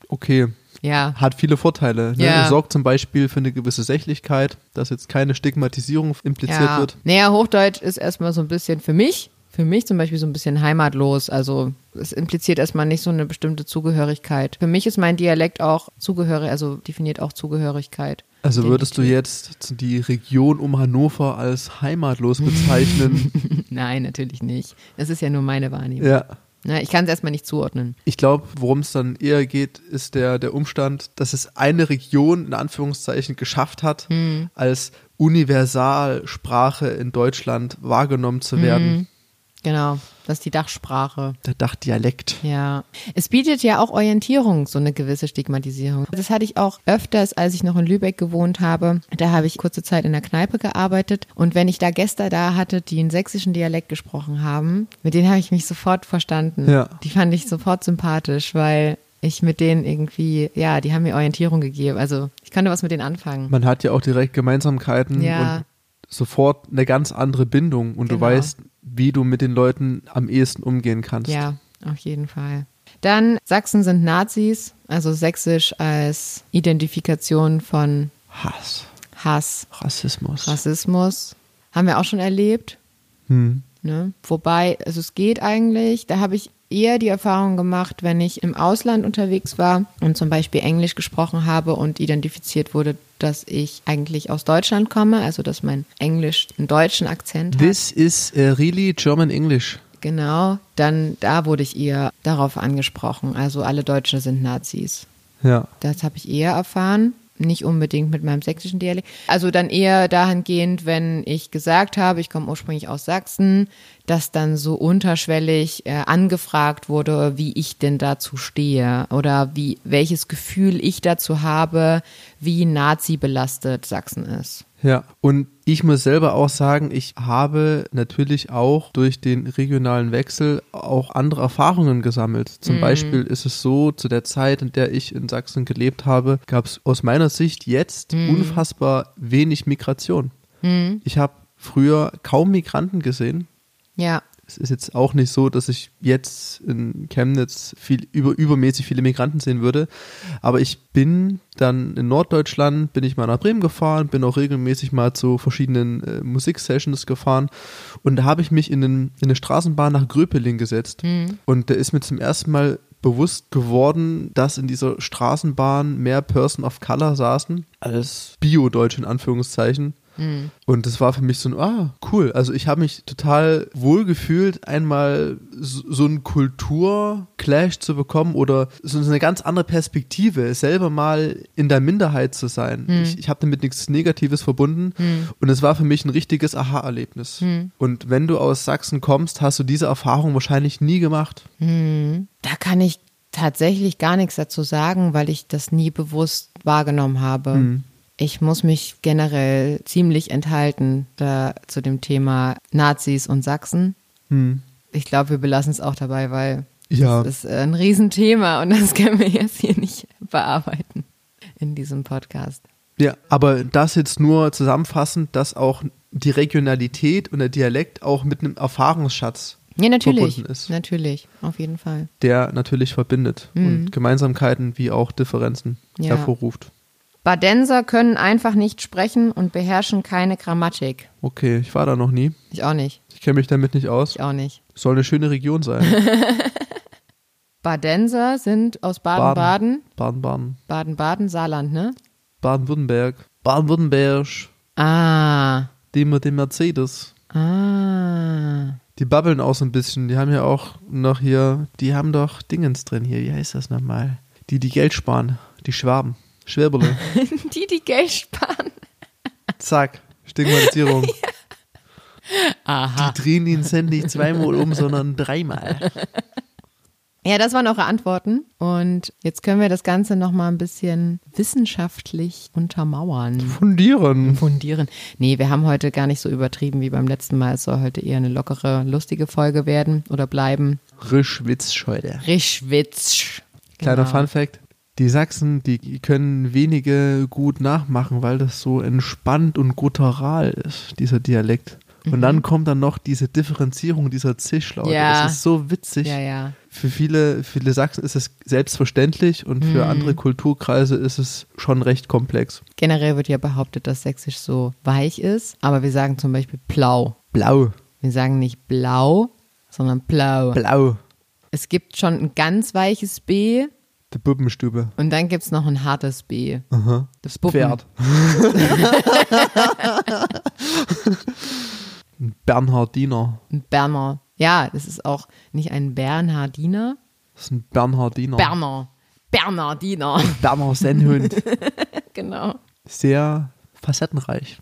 Okay, Ja. hat viele Vorteile. Ne? Ja. Sorgt zum Beispiel für eine gewisse Sächlichkeit, dass jetzt keine Stigmatisierung impliziert ja. wird. Naja, Hochdeutsch ist erstmal so ein bisschen für mich, für mich zum Beispiel so ein bisschen heimatlos. Also es impliziert erstmal nicht so eine bestimmte Zugehörigkeit. Für mich ist mein Dialekt auch zugehörig, also definiert auch Zugehörigkeit. Also würdest du jetzt die Region um Hannover als heimatlos bezeichnen? Nein, natürlich nicht. Das ist ja nur meine Wahrnehmung. ja. Na, ich kann es erstmal nicht zuordnen. Ich glaube, worum es dann eher geht, ist der, der Umstand, dass es eine Region in Anführungszeichen geschafft hat, Hm. als Universalsprache in Deutschland wahrgenommen zu werden. Genau, das ist die Dachsprache. Der Dachdialekt. Ja. Es bietet ja auch Orientierung, so eine gewisse Stigmatisierung. Das hatte ich auch öfters, als ich noch in Lübeck gewohnt habe. Da habe ich kurze Zeit in der Kneipe gearbeitet. Und wenn ich da Gäste da hatte, die einen sächsischen Dialekt gesprochen haben, mit denen habe ich mich sofort verstanden. Ja. Die fand ich sofort sympathisch, weil ich mit denen irgendwie, ja, die haben mir Orientierung gegeben. Also ich konnte was mit denen anfangen. Man hat ja auch direkt Gemeinsamkeiten Ja. und sofort eine ganz andere Bindung und du Genau. weißt, wie du mit den Leuten am ehesten umgehen kannst. Ja, auf jeden Fall. Dann Sachsen sind Nazis, also Sächsisch als Identifikation von Hass, Hass, Rassismus. Rassismus. Haben wir auch schon erlebt. Hm. Ne? Wobei, also es geht eigentlich, da habe ich eher die Erfahrung gemacht, wenn ich im Ausland unterwegs war und zum Beispiel Englisch gesprochen habe und identifiziert wurde, dass ich eigentlich aus Deutschland komme, also dass mein Englisch einen deutschen Akzent hat. This is uh, really German English. Genau, dann da wurde ich eher darauf angesprochen. Also alle Deutsche sind Nazis. Ja. Das habe ich eher erfahren. Nicht unbedingt mit meinem sächsischen Dialekt. Also dann eher dahingehend, wenn ich gesagt habe, ich komme ursprünglich aus Sachsen, dass dann so unterschwellig äh, angefragt wurde, wie ich denn dazu stehe oder wie welches Gefühl ich dazu habe, wie Nazi belastet Sachsen ist. Ja, und ich muss selber auch sagen, ich habe natürlich auch durch den regionalen Wechsel auch andere Erfahrungen gesammelt. Zum Beispiel ist es so, zu der Zeit, in der ich in Sachsen gelebt habe, gab es aus meiner Sicht jetzt unfassbar wenig Migration. Ich habe früher kaum Migranten gesehen. Ja, Es ist jetzt auch nicht so, dass ich jetzt in Chemnitz viel über, übermäßig viele Migranten sehen würde. Aber ich bin dann in Norddeutschland, bin ich mal nach Bremen gefahren, bin auch regelmäßig mal zu verschiedenen äh, Musiksessions gefahren. Und da habe ich mich in, den, in eine Straßenbahn nach Gröpeling gesetzt. Und da ist mir zum ersten Mal bewusst geworden, dass in dieser Straßenbahn mehr Person of Color saßen als Bio-Deutsch in Anführungszeichen. Und das war für mich so ein, ah, cool. Also ich habe mich total wohl gefühlt, einmal so, so einen Kulturclash zu bekommen oder so eine ganz andere Perspektive, selber mal in der Minderheit zu sein. Ich, ich habe damit nichts Negatives verbunden und es war für mich ein richtiges Aha-Erlebnis. Und wenn du aus Sachsen kommst, hast du diese Erfahrung wahrscheinlich nie gemacht. da kann ich tatsächlich gar nichts dazu sagen, weil ich das nie bewusst wahrgenommen habe. Ich muss mich generell ziemlich enthalten da, zu dem Thema Nazis und Sachsen. Ich glaube, wir belassen es auch dabei, weil Ja. das ist ein Riesenthema und das können wir jetzt hier nicht bearbeiten in diesem Podcast. Ja, aber das jetzt nur zusammenfassend, dass auch die Regionalität und der Dialekt auch mit einem Erfahrungsschatz Ja, natürlich. verbunden ist, Natürlich, auf jeden Fall. der natürlich verbindet und Gemeinsamkeiten wie auch Differenzen Ja. hervorruft. Badenser können einfach nicht sprechen und beherrschen keine Grammatik. Okay, ich war da noch nie. Ich auch nicht. Ich kenne mich damit nicht aus. Ich auch nicht. Soll eine schöne Region sein. Badenser sind aus Baden-Baden. Baden-Baden. Baden-Baden, Saarland, ne? Baden-Württemberg. Baden-Württemberg. Ah. Die mit dem Mercedes. Ah. Die babbeln auch so ein bisschen. Die haben ja auch noch hier, die haben doch Dingens drin hier. Wie heißt das nochmal? Die, die Geld sparen. Die Schwaben. Schwäberle. Die, die Geld sparen. Zack. Stigmatisierung. Aha. Die drehen den Cent nicht zweimal um, sondern dreimal. Ja, das waren eure Antworten. Und jetzt können wir das Ganze nochmal ein bisschen wissenschaftlich untermauern. Fundieren. Fundieren. Nee, wir haben heute gar nicht so übertrieben wie beim letzten Mal. Es soll heute eher eine lockere, lustige Folge werden oder bleiben. Rischwitzscheude. Rischwitz. Kleiner Genau. Fun Fact. Die Sachsen, die können wenige gut nachmachen, weil das so entspannt und guttural ist, dieser Dialekt. Und dann kommt dann noch diese Differenzierung dieser Zischlaute. Ja. Das ist so witzig. Ja, ja. Für viele, viele Sachsen ist es selbstverständlich und für andere Kulturkreise ist es schon recht komplex. Generell wird ja behauptet, dass Sächsisch so weich ist, aber wir sagen zum Beispiel blau. Blau, Wir sagen nicht blau, sondern blau. blau, Es gibt schon ein ganz weiches B die Puppenstube. und dann gibt es noch ein hartes B. Aha. Das Puppen. Pferd. Ein Bernhardiner. Ein Berner. Ja, das ist auch nicht ein Bernhardiner. Das ist ein Bernhardiner. Berner. Bernardiner. Berner Sennhund. genau. Sehr facettenreich.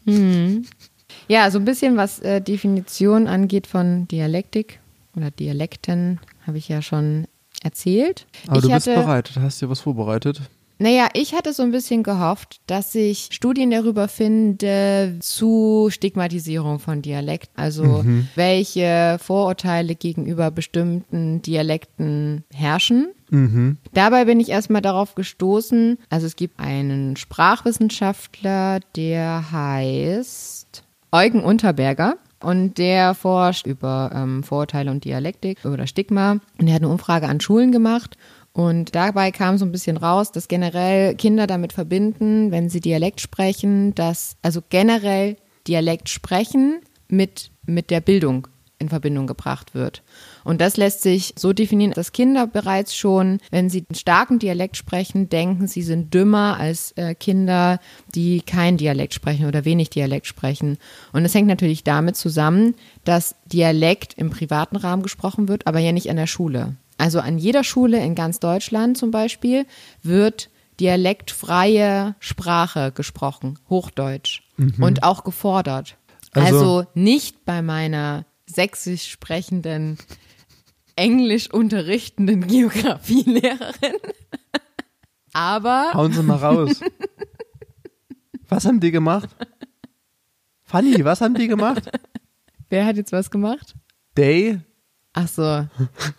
Ja, so ein bisschen was äh, Definition angeht von Dialektik oder Dialekten, habe ich ja schon erzählt. Aber ich du bist hatte, bereit, du hast dir was vorbereitet. Naja, ich hatte so ein bisschen gehofft, dass ich Studien darüber finde zu Stigmatisierung von Dialekt. Also welche Vorurteile gegenüber bestimmten Dialekten herrschen. Dabei bin ich erstmal darauf gestoßen, also es gibt einen Sprachwissenschaftler, der heißt Eugen Unterberger. Und der forscht über ähm, Vorurteile und Dialektik oder Stigma. Und er hat eine Umfrage an Schulen gemacht. Und dabei kam so ein bisschen raus, dass generell Kinder damit verbinden, wenn sie Dialekt sprechen, dass also generell Dialekt sprechen mit, mit der Bildung in Verbindung gebracht wird. Und das lässt sich so definieren, dass Kinder bereits schon, wenn sie einen starken Dialekt sprechen, denken, sie sind dümmer als äh, Kinder, die kein Dialekt sprechen oder wenig Dialekt sprechen. Und das hängt natürlich damit zusammen, dass Dialekt im privaten Rahmen gesprochen wird, aber ja nicht an der Schule. Also an jeder Schule in ganz Deutschland zum Beispiel wird dialektfreie Sprache gesprochen, Hochdeutsch mhm. und auch gefordert. Also, also, nicht bei meiner sächsisch sprechenden, englisch unterrichtenden Geografielehrerin. Aber. Hauen Sie mal raus. was haben die gemacht? Fanny, was haben die gemacht? Wer hat jetzt was gemacht? They. Ach so.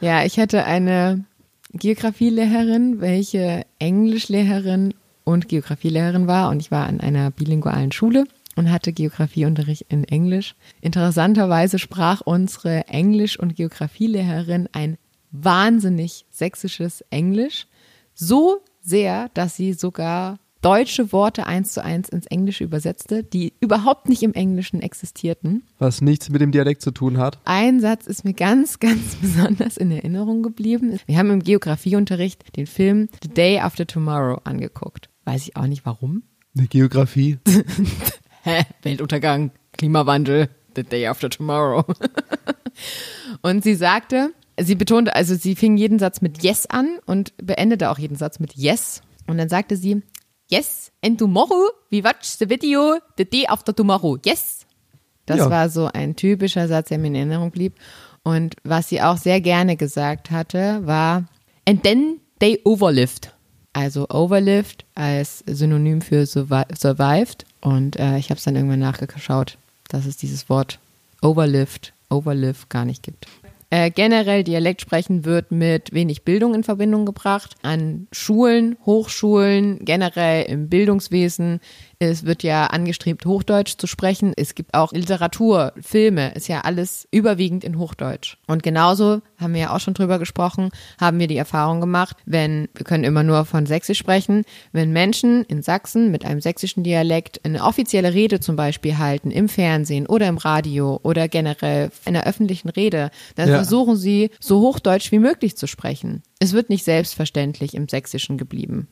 Ja, ich hatte eine Geografielehrerin, welche Englischlehrerin und Geografielehrerin war und ich war an einer bilingualen Schule und hatte Geografieunterricht in Englisch. Interessanterweise sprach unsere Englisch- und Geografielehrerin ein wahnsinnig sächsisches Englisch. So sehr, dass sie sogar deutsche Worte eins zu eins ins Englische übersetzte, die überhaupt nicht im Englischen existierten. Was nichts mit dem Dialekt zu tun hat. Ein Satz ist mir ganz, ganz besonders in Erinnerung geblieben. Wir haben im Geografieunterricht den Film The Day After Tomorrow angeguckt. Weiß ich auch nicht warum. Eine Geografie. hä, Weltuntergang, Klimawandel, the day after tomorrow. und sie sagte, sie betonte, also sie fing jeden Satz mit yes an und beendete auch jeden Satz mit yes. Und dann sagte sie, yes, and tomorrow we watch the video the day after tomorrow, yes. Das ja. war so ein typischer Satz, der mir in Erinnerung blieb. Und was sie auch sehr gerne gesagt hatte, war, and then they overlived. Also overlived als Synonym für survived und äh, ich habe es dann irgendwann nachgeschaut, dass es dieses Wort Overlift, Overlift gar nicht gibt. Äh, generell Dialekt sprechen wird mit wenig Bildung in Verbindung gebracht. An Schulen, Hochschulen, generell im Bildungswesen es wird ja angestrebt, Hochdeutsch zu sprechen. Es gibt auch Literatur, Filme, ist ja alles überwiegend in Hochdeutsch. Und genauso haben wir ja auch schon drüber gesprochen, haben wir die Erfahrung gemacht, wenn, wir können immer nur von Sächsisch sprechen, wenn Menschen in Sachsen mit einem sächsischen Dialekt eine offizielle Rede zum Beispiel halten, im Fernsehen oder im Radio oder generell in der öffentlichen Rede, dann ja. versuchen sie, so Hochdeutsch wie möglich zu sprechen. Es wird nicht selbstverständlich im Sächsischen geblieben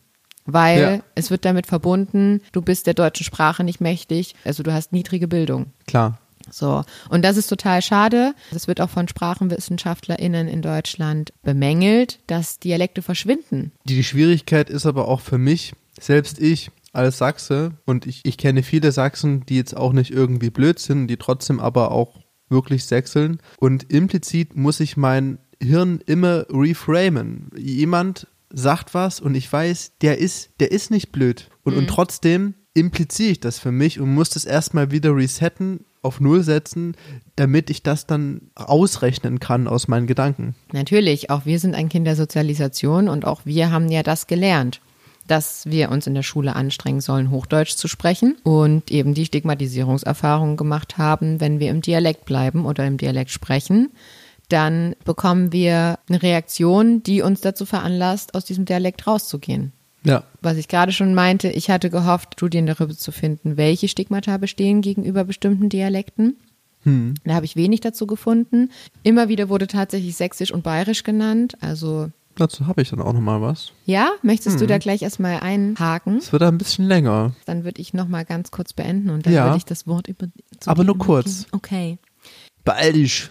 weil ja. es wird damit verbunden, du bist der deutschen Sprache nicht mächtig, also du hast niedrige Bildung. Klar. So, und das ist total schade. Das wird auch von SprachenwissenschaftlerInnen in Deutschland bemängelt, dass Dialekte verschwinden. Die Schwierigkeit ist aber auch für mich, selbst ich als Sachse, und ich, ich kenne viele Sachsen, die jetzt auch nicht irgendwie blöd sind, die trotzdem aber auch wirklich sächseln. Und implizit muss ich mein Hirn immer reframen. Jemand sagt was und ich weiß, der ist, der ist nicht blöd. Und, mhm. und trotzdem impliziere ich das für mich und muss das erstmal wieder resetten, auf Null setzen, damit ich das dann ausrechnen kann aus meinen Gedanken. Natürlich, auch wir sind ein Kind der Sozialisation und auch wir haben ja das gelernt, dass wir uns in der Schule anstrengen sollen, Hochdeutsch zu sprechen und eben die Stigmatisierungserfahrungen gemacht haben, wenn wir im Dialekt bleiben oder im Dialekt sprechen dann bekommen wir eine Reaktion, die uns dazu veranlasst, aus diesem Dialekt rauszugehen. Ja. Was ich gerade schon meinte, ich hatte gehofft, Studien darüber zu finden, welche Stigmata bestehen gegenüber bestimmten Dialekten. Hm. Da habe ich wenig dazu gefunden. Immer wieder wurde tatsächlich Sächsisch und Bayerisch genannt. Also Dazu habe ich dann auch noch mal was. Ja, möchtest hm. du da gleich erstmal einhaken? Es wird ein bisschen länger. Dann würde ich noch mal ganz kurz beenden und dann ja. würde ich das Wort über. Aber nur kurz. Okay. Beeil dich.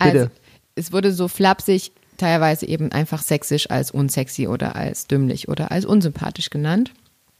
Also, es wurde so flapsig, teilweise eben einfach sächsisch als unsexy oder als dümmlich oder als unsympathisch genannt.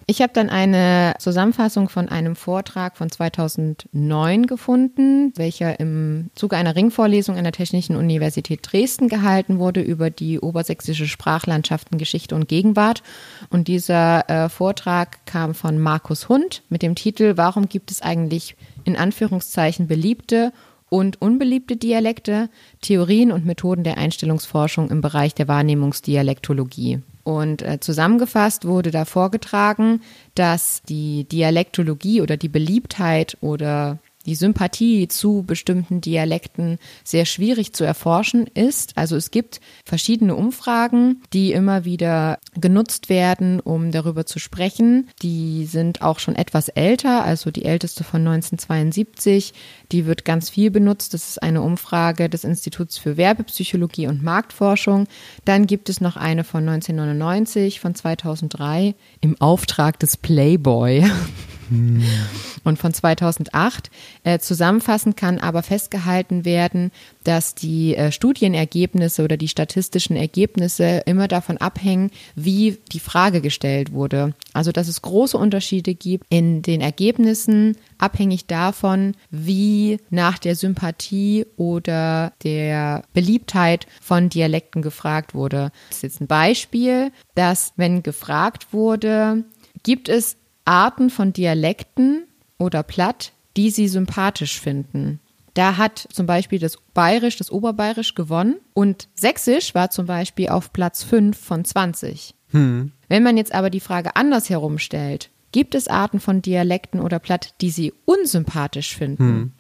Ich habe dann eine Zusammenfassung von einem Vortrag von 2009 gefunden, welcher im Zuge einer Ringvorlesung an der Technischen Universität Dresden gehalten wurde über die obersächsische Sprachlandschaften Geschichte und Gegenwart. Und dieser äh, Vortrag kam von Markus Hund mit dem Titel Warum gibt es eigentlich in Anführungszeichen beliebte und unbeliebte Dialekte, Theorien und Methoden der Einstellungsforschung im Bereich der Wahrnehmungsdialektologie. Und äh, zusammengefasst wurde da vorgetragen, dass die Dialektologie oder die Beliebtheit oder die Sympathie zu bestimmten Dialekten sehr schwierig zu erforschen ist. Also es gibt verschiedene Umfragen, die immer wieder genutzt werden, um darüber zu sprechen. Die sind auch schon etwas älter, also die älteste von 1972. Die wird ganz viel benutzt. Das ist eine Umfrage des Instituts für Werbepsychologie und Marktforschung. Dann gibt es noch eine von 1999, von 2003 im Auftrag des Playboy. Und von 2008 äh, zusammenfassend kann aber festgehalten werden, dass die äh, Studienergebnisse oder die statistischen Ergebnisse immer davon abhängen, wie die Frage gestellt wurde. Also dass es große Unterschiede gibt in den Ergebnissen, abhängig davon, wie nach der Sympathie oder der Beliebtheit von Dialekten gefragt wurde. Das ist jetzt ein Beispiel, dass wenn gefragt wurde, gibt es Arten von Dialekten oder Platt, die sie sympathisch finden. Da hat zum Beispiel das Bayerisch, das Oberbayerisch gewonnen und Sächsisch war zum Beispiel auf Platz 5 von 20. Hm. Wenn man jetzt aber die Frage andersherum stellt, gibt es Arten von Dialekten oder Platt, die sie unsympathisch finden? Hm.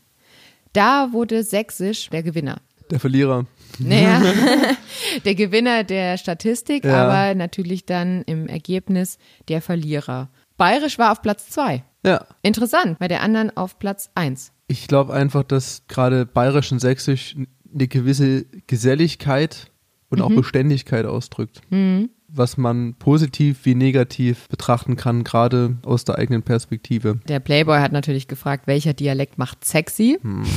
Da wurde Sächsisch der Gewinner. Der Verlierer. Naja, der Gewinner der Statistik, ja. aber natürlich dann im Ergebnis der Verlierer. Bayerisch war auf Platz zwei. Ja. Interessant, bei der anderen auf Platz eins. Ich glaube einfach, dass gerade Bayerisch und Sächsisch eine gewisse Geselligkeit und mhm. auch Beständigkeit ausdrückt. Mhm. Was man positiv wie negativ betrachten kann, gerade aus der eigenen Perspektive. Der Playboy hat natürlich gefragt, welcher Dialekt macht sexy? Hm.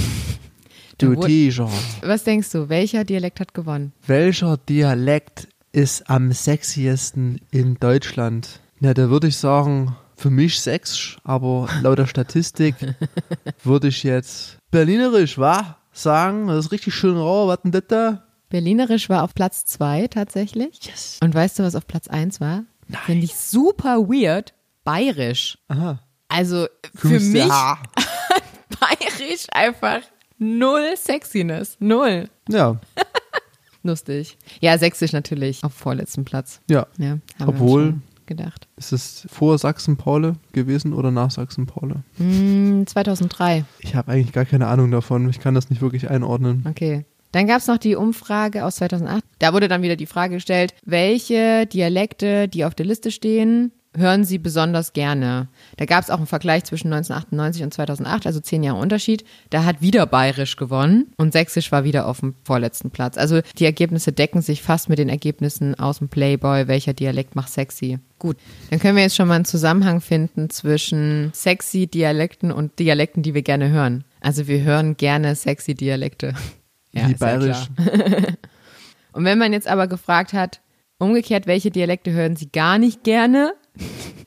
Du T-Shirt. Was denkst du, welcher Dialekt hat gewonnen? Welcher Dialekt ist am sexiesten in Deutschland? Ja, da würde ich sagen, für mich sechs, aber laut der Statistik würde ich jetzt Berlinerisch, wa? Sagen, das ist richtig schön rau, was denn das da? Berlinerisch war auf Platz zwei tatsächlich. Yes. Und weißt du, was auf Platz eins war? Finde ich super weird. Bayerisch. Aha. Also für mich Bayerisch einfach null Sexiness. Null. Ja. Lustig. Ja, Sächsisch natürlich auf vorletzten Platz. Ja. ja Obwohl gedacht. Ist es vor Sachsen-Paule gewesen oder nach Sachsen-Paule? Mm, 2003. Ich habe eigentlich gar keine Ahnung davon. Ich kann das nicht wirklich einordnen. Okay. Dann gab es noch die Umfrage aus 2008. Da wurde dann wieder die Frage gestellt, welche Dialekte, die auf der Liste stehen, hören Sie besonders gerne? Da gab es auch einen Vergleich zwischen 1998 und 2008, also zehn Jahre Unterschied. Da hat wieder Bayerisch gewonnen und Sächsisch war wieder auf dem vorletzten Platz. Also die Ergebnisse decken sich fast mit den Ergebnissen aus dem Playboy, welcher Dialekt macht sexy. Gut, dann können wir jetzt schon mal einen Zusammenhang finden zwischen sexy Dialekten und Dialekten, die wir gerne hören. Also wir hören gerne sexy Dialekte. Ja, Wie bayerisch. und wenn man jetzt aber gefragt hat, umgekehrt, welche Dialekte hören Sie gar nicht gerne?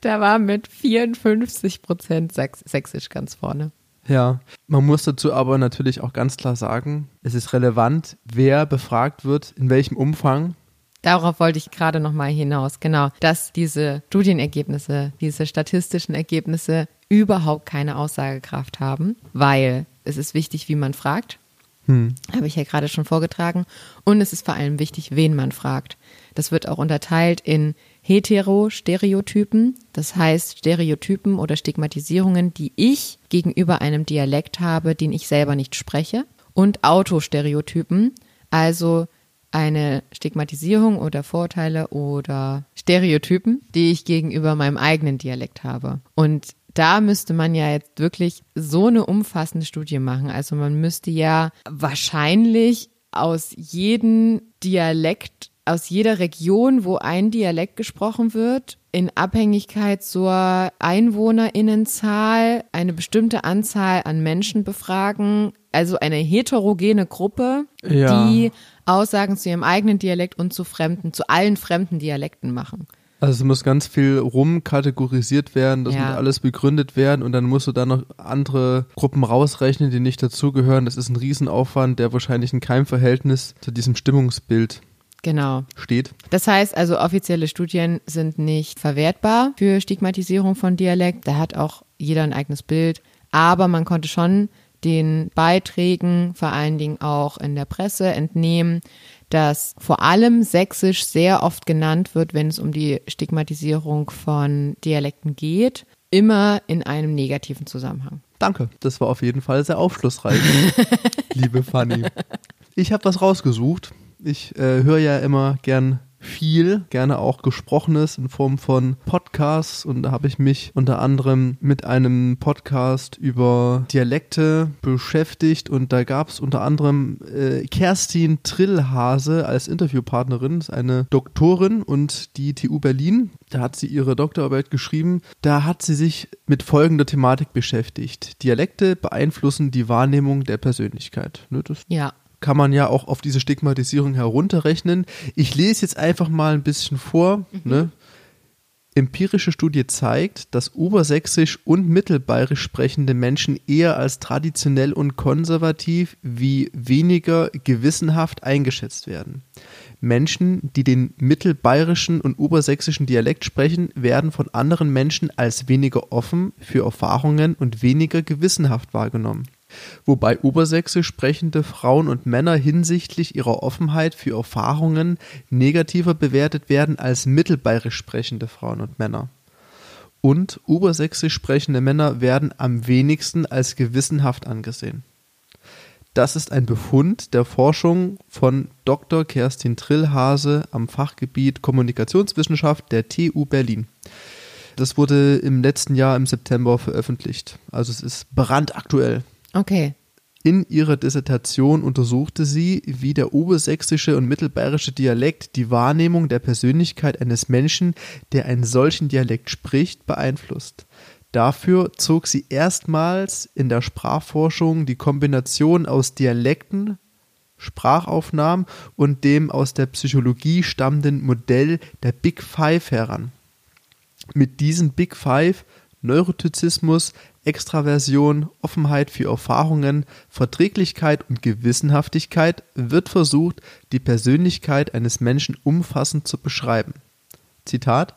Da war mit 54 Prozent Sächsisch ganz vorne. Ja, man muss dazu aber natürlich auch ganz klar sagen, es ist relevant, wer befragt wird, in welchem Umfang. Darauf wollte ich gerade nochmal hinaus, genau, dass diese Studienergebnisse, diese statistischen Ergebnisse überhaupt keine Aussagekraft haben, weil es ist wichtig, wie man fragt. Hm. Habe ich ja gerade schon vorgetragen. Und es ist vor allem wichtig, wen man fragt. Das wird auch unterteilt in Heterostereotypen, das heißt Stereotypen oder Stigmatisierungen, die ich gegenüber einem Dialekt habe, den ich selber nicht spreche, und Autostereotypen, also eine Stigmatisierung oder Vorteile oder Stereotypen, die ich gegenüber meinem eigenen Dialekt habe. Und da müsste man ja jetzt wirklich so eine umfassende Studie machen. Also man müsste ja wahrscheinlich aus jedem Dialekt aus jeder Region, wo ein Dialekt gesprochen wird, in Abhängigkeit zur Einwohnerinnenzahl eine bestimmte Anzahl an Menschen befragen, also eine heterogene Gruppe, ja. die Aussagen zu ihrem eigenen Dialekt und zu fremden, zu allen fremden Dialekten machen. Also es muss ganz viel rumkategorisiert werden, das ja. muss alles begründet werden und dann musst du da noch andere Gruppen rausrechnen, die nicht dazugehören. Das ist ein Riesenaufwand, der wahrscheinlich in keinem Verhältnis zu diesem Stimmungsbild genau. steht. Das heißt also, offizielle Studien sind nicht verwertbar für Stigmatisierung von Dialekt. Da hat auch jeder ein eigenes Bild. Aber man konnte schon den Beiträgen, vor allen Dingen auch in der Presse, entnehmen, dass vor allem Sächsisch sehr oft genannt wird, wenn es um die Stigmatisierung von Dialekten geht, immer in einem negativen Zusammenhang. Danke, das war auf jeden Fall sehr aufschlussreich, liebe Fanny. Ich habe was rausgesucht. Ich äh, höre ja immer gern viel, gerne auch gesprochenes in Form von Podcasts. Und da habe ich mich unter anderem mit einem Podcast über Dialekte beschäftigt. Und da gab es unter anderem äh, Kerstin Trillhase als Interviewpartnerin, ist eine Doktorin und die TU Berlin, da hat sie ihre Doktorarbeit geschrieben, da hat sie sich mit folgender Thematik beschäftigt. Dialekte beeinflussen die Wahrnehmung der Persönlichkeit. Ne, ja kann man ja auch auf diese Stigmatisierung herunterrechnen. Ich lese jetzt einfach mal ein bisschen vor. Mhm. Ne? Empirische Studie zeigt, dass obersächsisch und mittelbayerisch sprechende Menschen eher als traditionell und konservativ wie weniger gewissenhaft eingeschätzt werden. Menschen, die den mittelbayerischen und obersächsischen Dialekt sprechen, werden von anderen Menschen als weniger offen für Erfahrungen und weniger gewissenhaft wahrgenommen wobei obersächsisch sprechende Frauen und Männer hinsichtlich ihrer Offenheit für Erfahrungen negativer bewertet werden als mittelbayerisch sprechende Frauen und Männer. Und obersächsisch sprechende Männer werden am wenigsten als gewissenhaft angesehen. Das ist ein Befund der Forschung von Dr. Kerstin Trillhase am Fachgebiet Kommunikationswissenschaft der TU Berlin. Das wurde im letzten Jahr im September veröffentlicht. Also es ist brandaktuell. Okay. In ihrer Dissertation untersuchte sie, wie der obersächsische und mittelbayerische Dialekt die Wahrnehmung der Persönlichkeit eines Menschen, der einen solchen Dialekt spricht, beeinflusst. Dafür zog sie erstmals in der Sprachforschung die Kombination aus Dialekten, Sprachaufnahmen und dem aus der Psychologie stammenden Modell der Big Five heran. Mit diesem Big Five Neurotizismus, Extraversion, Offenheit für Erfahrungen, Verträglichkeit und Gewissenhaftigkeit wird versucht, die Persönlichkeit eines Menschen umfassend zu beschreiben. Zitat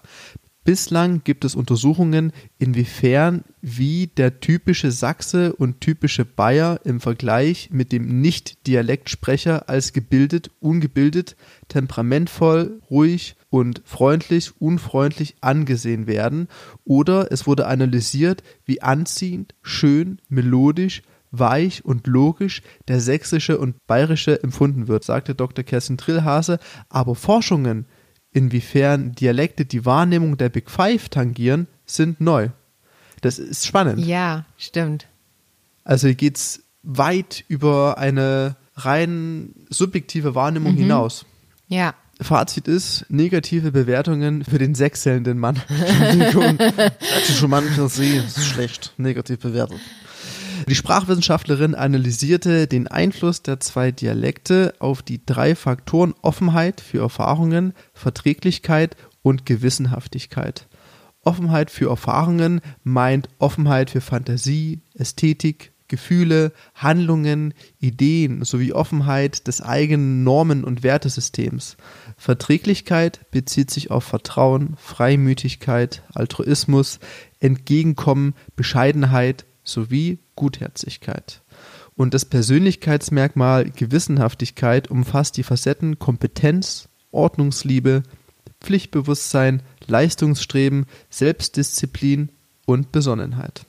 Bislang gibt es Untersuchungen, inwiefern wie der typische Sachse und typische Bayer im Vergleich mit dem Nicht-Dialektsprecher als gebildet, ungebildet, temperamentvoll, ruhig und freundlich, unfreundlich angesehen werden, oder es wurde analysiert, wie anziehend, schön, melodisch, weich und logisch der sächsische und bayerische empfunden wird, sagte Dr. Kerstin Trillhase, aber Forschungen inwiefern Dialekte die Wahrnehmung der Big Five tangieren, sind neu. Das ist spannend. Ja, stimmt. Also hier geht es weit über eine rein subjektive Wahrnehmung mhm. hinaus. Ja. Fazit ist, negative Bewertungen für den sechselnden Mann. Entschuldigung, schon See, ist schlecht, negativ bewertet. Die Sprachwissenschaftlerin analysierte den Einfluss der zwei Dialekte auf die drei Faktoren Offenheit für Erfahrungen, Verträglichkeit und Gewissenhaftigkeit. Offenheit für Erfahrungen meint Offenheit für Fantasie, Ästhetik, Gefühle, Handlungen, Ideen sowie Offenheit des eigenen Normen- und Wertesystems. Verträglichkeit bezieht sich auf Vertrauen, Freimütigkeit, Altruismus, Entgegenkommen, Bescheidenheit sowie Gutherzigkeit. Und das Persönlichkeitsmerkmal Gewissenhaftigkeit umfasst die Facetten Kompetenz, Ordnungsliebe, Pflichtbewusstsein, Leistungsstreben, Selbstdisziplin und Besonnenheit.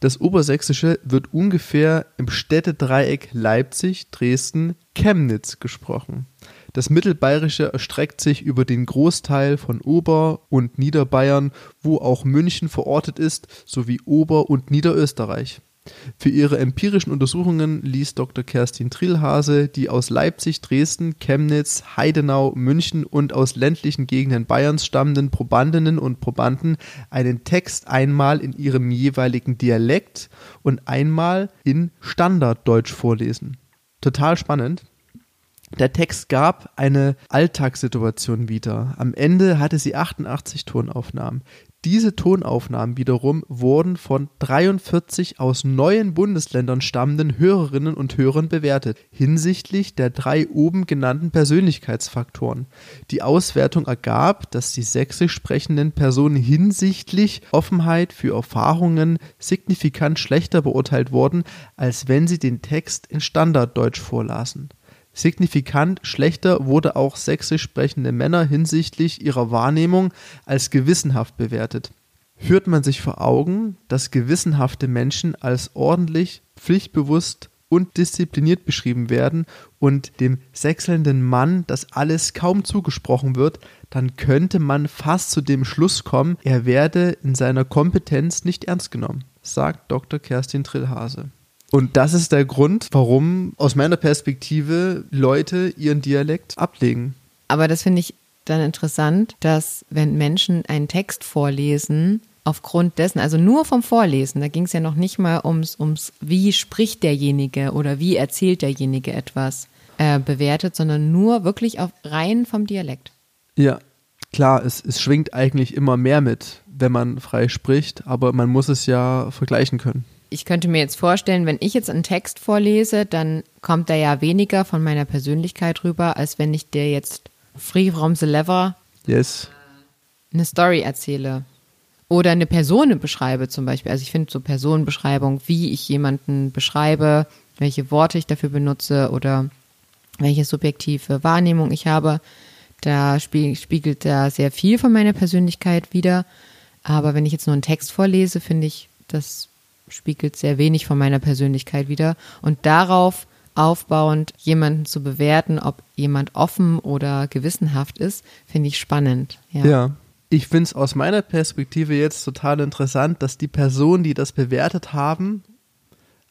Das Obersächsische wird ungefähr im Städtedreieck Leipzig, Dresden, Chemnitz gesprochen. Das Mittelbayerische erstreckt sich über den Großteil von Ober- und Niederbayern, wo auch München verortet ist, sowie Ober- und Niederösterreich. Für ihre empirischen Untersuchungen ließ Dr. Kerstin Trillhase die aus Leipzig, Dresden, Chemnitz, Heidenau, München und aus ländlichen Gegenden Bayerns stammenden Probandinnen und Probanden einen Text einmal in ihrem jeweiligen Dialekt und einmal in Standarddeutsch vorlesen. Total spannend. Der Text gab eine Alltagssituation wieder. Am Ende hatte sie 88 Tonaufnahmen. Diese Tonaufnahmen wiederum wurden von 43 aus neuen Bundesländern stammenden Hörerinnen und Hörern bewertet, hinsichtlich der drei oben genannten Persönlichkeitsfaktoren. Die Auswertung ergab, dass die sächsisch sprechenden Personen hinsichtlich Offenheit für Erfahrungen signifikant schlechter beurteilt wurden, als wenn sie den Text in Standarddeutsch vorlasen. Signifikant schlechter wurde auch sächsisch sprechende Männer hinsichtlich ihrer Wahrnehmung als gewissenhaft bewertet. Führt man sich vor Augen, dass gewissenhafte Menschen als ordentlich, pflichtbewusst und diszipliniert beschrieben werden und dem sächselnden Mann das alles kaum zugesprochen wird, dann könnte man fast zu dem Schluss kommen, er werde in seiner Kompetenz nicht ernst genommen, sagt Dr. Kerstin Trillhase. Und das ist der Grund, warum aus meiner Perspektive Leute ihren Dialekt ablegen. Aber das finde ich dann interessant, dass wenn Menschen einen Text vorlesen, aufgrund dessen, also nur vom Vorlesen, da ging es ja noch nicht mal ums, ums, wie spricht derjenige oder wie erzählt derjenige etwas, äh, bewertet, sondern nur wirklich auf rein vom Dialekt. Ja, klar, es, es schwingt eigentlich immer mehr mit, wenn man frei spricht, aber man muss es ja vergleichen können ich könnte mir jetzt vorstellen, wenn ich jetzt einen Text vorlese, dann kommt da ja weniger von meiner Persönlichkeit rüber, als wenn ich dir jetzt free from the lever yes. eine Story erzähle. Oder eine Person beschreibe zum Beispiel. Also ich finde so Personenbeschreibung, wie ich jemanden beschreibe, welche Worte ich dafür benutze oder welche subjektive Wahrnehmung ich habe. Da spiegelt da sehr viel von meiner Persönlichkeit wieder. Aber wenn ich jetzt nur einen Text vorlese, finde ich, das spiegelt sehr wenig von meiner Persönlichkeit wider. Und darauf aufbauend jemanden zu bewerten, ob jemand offen oder gewissenhaft ist, finde ich spannend. Ja. ja. Ich finde es aus meiner Perspektive jetzt total interessant, dass die Personen, die das bewertet haben,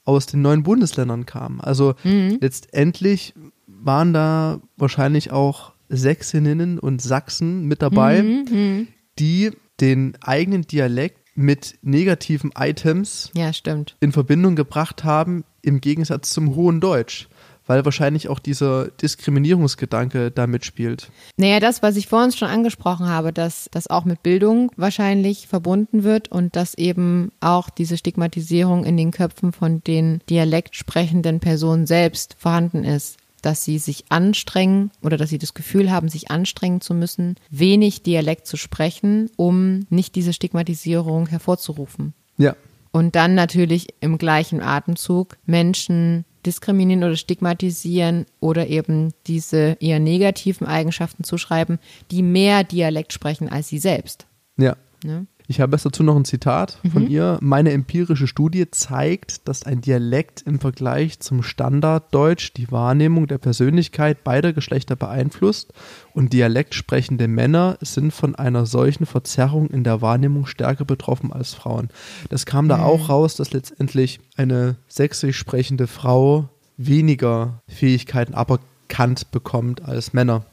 aus den neuen Bundesländern kamen. Also mhm. letztendlich waren da wahrscheinlich auch Sächsinnen und Sachsen mit dabei, mhm. mhm. die den eigenen Dialekt mit negativen Items ja, in Verbindung gebracht haben, im Gegensatz zum hohen Deutsch. Weil wahrscheinlich auch dieser Diskriminierungsgedanke da mitspielt. Naja, das, was ich vorhin schon angesprochen habe, dass das auch mit Bildung wahrscheinlich verbunden wird und dass eben auch diese Stigmatisierung in den Köpfen von den dialektsprechenden Personen selbst vorhanden ist dass sie sich anstrengen oder dass sie das Gefühl haben, sich anstrengen zu müssen, wenig Dialekt zu sprechen, um nicht diese Stigmatisierung hervorzurufen. Ja. Und dann natürlich im gleichen Atemzug Menschen diskriminieren oder stigmatisieren oder eben diese eher negativen Eigenschaften zuschreiben, die mehr Dialekt sprechen als sie selbst. Ja. Ne? Ich habe dazu noch ein Zitat mhm. von ihr. Meine empirische Studie zeigt, dass ein Dialekt im Vergleich zum Standarddeutsch die Wahrnehmung der Persönlichkeit beider Geschlechter beeinflusst und dialektsprechende Männer sind von einer solchen Verzerrung in der Wahrnehmung stärker betroffen als Frauen. Das kam da mhm. auch raus, dass letztendlich eine sächsisch sprechende Frau weniger Fähigkeiten aberkannt bekommt als Männer.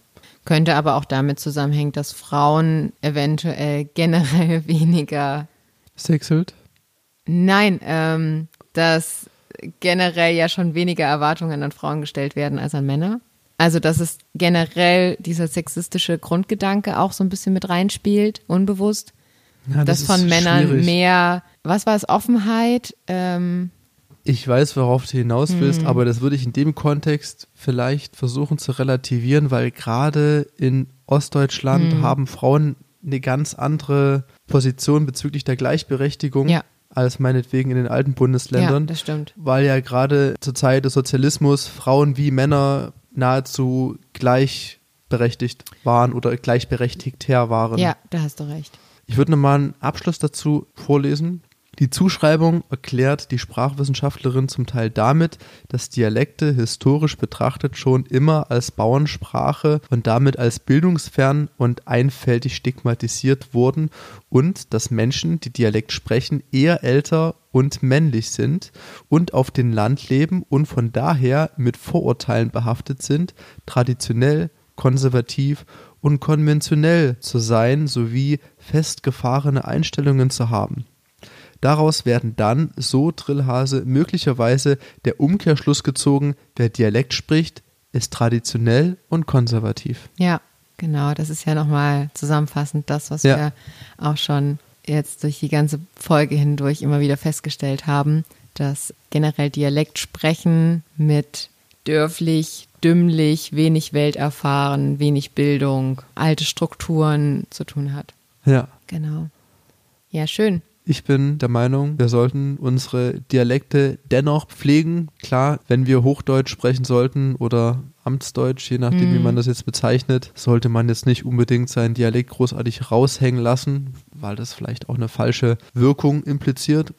Könnte aber auch damit zusammenhängen, dass Frauen eventuell generell weniger sexelt. Nein, ähm, dass generell ja schon weniger Erwartungen an Frauen gestellt werden als an Männer. Also, dass es generell dieser sexistische Grundgedanke auch so ein bisschen mit reinspielt, unbewusst. Ja, das dass von Männern schwierig. mehr, was war es, Offenheit, ähm, ich weiß, worauf du hinaus willst, hm. aber das würde ich in dem Kontext vielleicht versuchen zu relativieren, weil gerade in Ostdeutschland hm. haben Frauen eine ganz andere Position bezüglich der Gleichberechtigung. Ja. Als meinetwegen in den alten Bundesländern. Ja, das stimmt. Weil ja gerade zur Zeit des Sozialismus Frauen wie Männer nahezu gleichberechtigt waren oder gleichberechtigter waren. Ja, da hast du recht. Ich würde nochmal einen Abschluss dazu vorlesen. Die Zuschreibung erklärt die Sprachwissenschaftlerin zum Teil damit, dass Dialekte historisch betrachtet schon immer als Bauernsprache und damit als bildungsfern und einfältig stigmatisiert wurden und dass Menschen, die Dialekt sprechen, eher älter und männlich sind und auf dem Land leben und von daher mit Vorurteilen behaftet sind, traditionell, konservativ und konventionell zu sein sowie festgefahrene Einstellungen zu haben. Daraus werden dann, so Trillhase, möglicherweise der Umkehrschluss gezogen, wer Dialekt spricht, ist traditionell und konservativ. Ja, genau. Das ist ja nochmal zusammenfassend das, was ja. wir auch schon jetzt durch die ganze Folge hindurch immer wieder festgestellt haben, dass generell Dialekt sprechen mit dörflich, dümmlich, wenig Welterfahren, wenig Bildung, alte Strukturen zu tun hat. Ja. Genau. Ja, schön. Ich bin der Meinung, wir sollten unsere Dialekte dennoch pflegen. Klar, wenn wir Hochdeutsch sprechen sollten oder Amtsdeutsch, je nachdem, wie man das jetzt bezeichnet, sollte man jetzt nicht unbedingt seinen Dialekt großartig raushängen lassen, weil das vielleicht auch eine falsche Wirkung impliziert.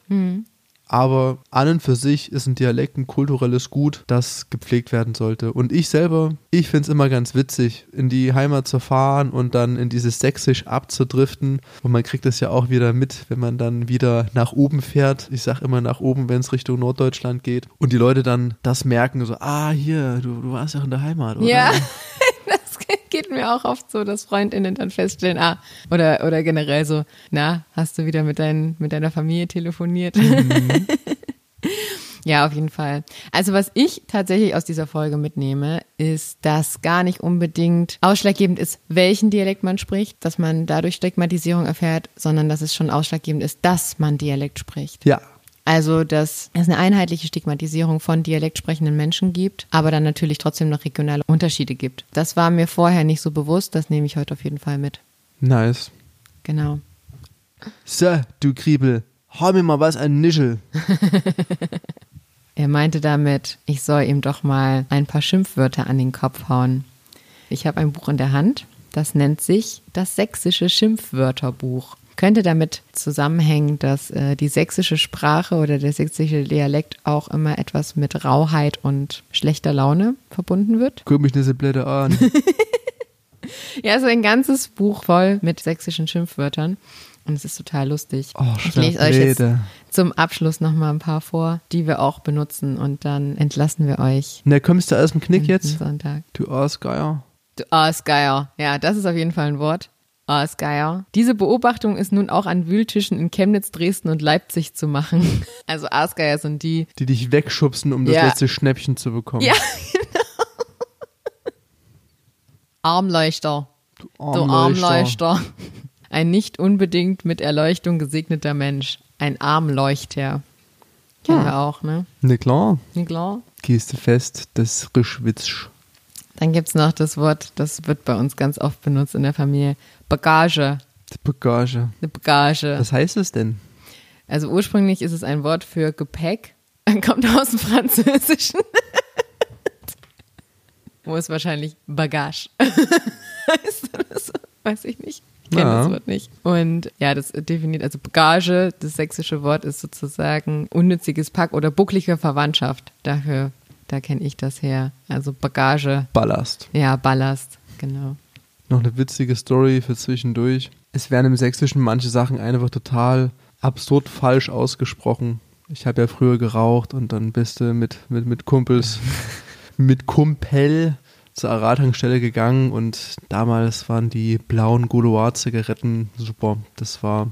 Aber an und für sich ist ein Dialekt ein kulturelles Gut, das gepflegt werden sollte. Und ich selber, ich finde es immer ganz witzig, in die Heimat zu fahren und dann in dieses Sächsisch abzudriften. Und man kriegt es ja auch wieder mit, wenn man dann wieder nach oben fährt. Ich sage immer nach oben, wenn es Richtung Norddeutschland geht. Und die Leute dann das merken, so, ah, hier, du, du warst ja in der Heimat, oder? Ja, das geht mir auch oft so, dass FreundInnen dann feststellen, ah, oder, oder generell so, na, hast du wieder mit, dein, mit deiner Familie telefoniert? ja, auf jeden Fall. Also was ich tatsächlich aus dieser Folge mitnehme, ist, dass gar nicht unbedingt ausschlaggebend ist, welchen Dialekt man spricht, dass man dadurch Stigmatisierung erfährt, sondern dass es schon ausschlaggebend ist, dass man Dialekt spricht. Ja, Also, dass es eine einheitliche Stigmatisierung von dialektsprechenden Menschen gibt, aber dann natürlich trotzdem noch regionale Unterschiede gibt. Das war mir vorher nicht so bewusst, das nehme ich heute auf jeden Fall mit. nice. Genau. So, du Kriebel, hau mir mal was an Nischel. Er meinte damit, ich soll ihm doch mal ein paar Schimpfwörter an den Kopf hauen. Ich habe ein Buch in der Hand, das nennt sich das Sächsische Schimpfwörterbuch. Könnte damit zusammenhängen, dass äh, die sächsische Sprache oder der sächsische Dialekt auch immer etwas mit Rauheit und schlechter Laune verbunden wird? Guck mich so blöde an. Ja, es ist ein ganzes Buch voll mit sächsischen Schimpfwörtern. Und es ist total lustig. Oh, ich lese euch jetzt zum Abschluss noch mal ein paar vor, die wir auch benutzen. Und dann entlassen wir euch. Na, kommst du aus dem Knick jetzt? Sonntag. Du Aasgeier. Du Aasgeier. Ja, das ist auf jeden Fall ein Wort. Aasgeier. Diese Beobachtung ist nun auch an Wühltischen in Chemnitz, Dresden und Leipzig zu machen. Also Aasgeier sind die, Die dich wegschubsen, um das Ja. letzte Schnäppchen zu bekommen. Ja, Armleuchter. Du Du Armleuchter. Ein nicht unbedingt mit Erleuchtung gesegneter Mensch. Ein Armleuchter. Kennen Ja. wir auch, ne? Ne, klar. Ja, klar. Gehst fest, das Rischwitz. Dann gibt's noch das Wort, das wird bei uns ganz oft benutzt in der Familie. Bagage. Die Bagage. Eine Bagage. Was heißt es denn? Also ursprünglich ist es ein Wort für Gepäck. Kommt aus dem Französischen. Wo es wahrscheinlich Bagage heißt oder so. Weiß ich nicht. Ich kenne Ja. das Wort nicht. Und ja, das definiert, also Bagage, das sächsische Wort ist sozusagen unnütziges Pack oder bucklige Verwandtschaft. Dafür, da kenne ich das her. Also Bagage, Ballast. ja, Ballast, genau. Noch eine witzige Story für zwischendurch. Es werden im Sächsischen manche Sachen einfach total absurd falsch ausgesprochen. Ich habe ja früher geraucht und dann bist du mit, mit, mit Kumpels, mit Kumpel zur Arat-Tankstelle gegangen und damals waren die blauen Gouloir-Zigaretten super. Das war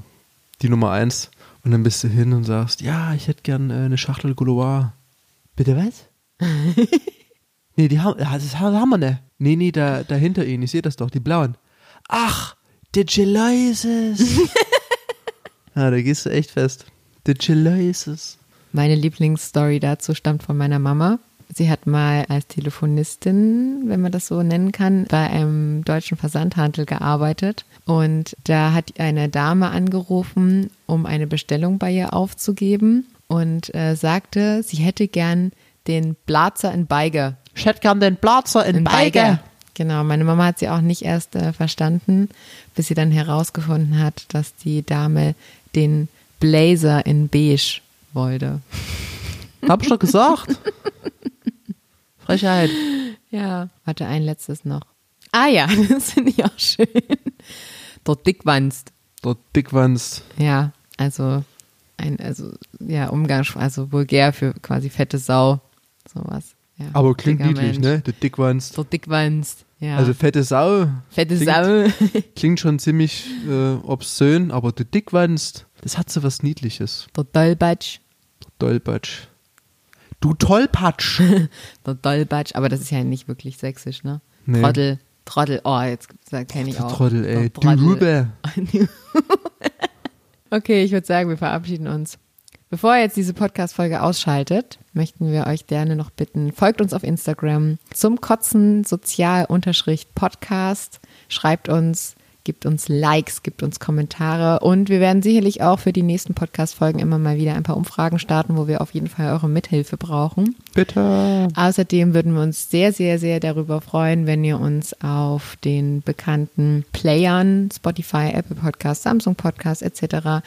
die Nummer eins. Und dann bist du hin und sagst, ja, ich hätte gern äh, eine Schachtel Gouloir. Bitte was? nee, die haben, das haben wir nicht. Nee, nee, da, da hinter ihnen, ich sehe das doch, die blauen. Ach, die Geloises. ja, da gehst du echt fest. Die Geloises. Meine Lieblingsstory dazu stammt von meiner Mama. Sie hat mal als Telefonistin, wenn man das so nennen kann, bei einem deutschen Versandhandel gearbeitet. Und da hat eine Dame angerufen, um eine Bestellung bei ihr aufzugeben und äh, sagte, sie hätte gern den Blazer in Beige. Ich hätte gern den Platzer in, In Beige. Genau, meine Mama hat sie auch nicht erst äh, verstanden, bis sie dann herausgefunden hat, dass die Dame den Blazer in Beige wollte. Hab ich doch gesagt. Frechheit. Ja, warte, ein letztes noch. Ah ja, das finde ich auch schön. Der Dickwanst. Der Dickwanst. Ja, also ein, also ja, Umgangs, also vulgär für quasi fette Sau. Sowas. Ja, Aber klingt dicker niedlich, Mensch. ne? Der Dickwanst. Der Dickwanst. Ja. Also fette Sau. fette klingt- Sau. Klingt schon ziemlich äh, obszön, aber der Dickwanst, das hat so was Niedliches. Der Dollbatsch. Dolbatsch. Du Tollpatsch. Der Dollbatsch, aber das ist ja nicht wirklich sächsisch, ne? Nee. Trottel. Trottel, oh, jetzt kenne ich Der auch. Trottel, ey. Der Du. Rübe. Okay, ich würde sagen, wir verabschieden uns. Bevor ihr jetzt diese Podcast-Folge ausschaltet, möchten wir euch gerne noch bitten, folgt uns auf Instagram zum Kotzen Sozial-Podcast. Schreibt uns Gebt uns Likes, gebt uns Kommentare und wir werden sicherlich auch für die nächsten Podcast-Folgen immer mal wieder ein paar Umfragen starten, wo wir auf jeden Fall eure Mithilfe brauchen. Bitte. Außerdem würden wir uns sehr, sehr, sehr darüber freuen, wenn ihr uns auf den bekannten Playern, Spotify, Apple Podcast, Samsung Podcast etc.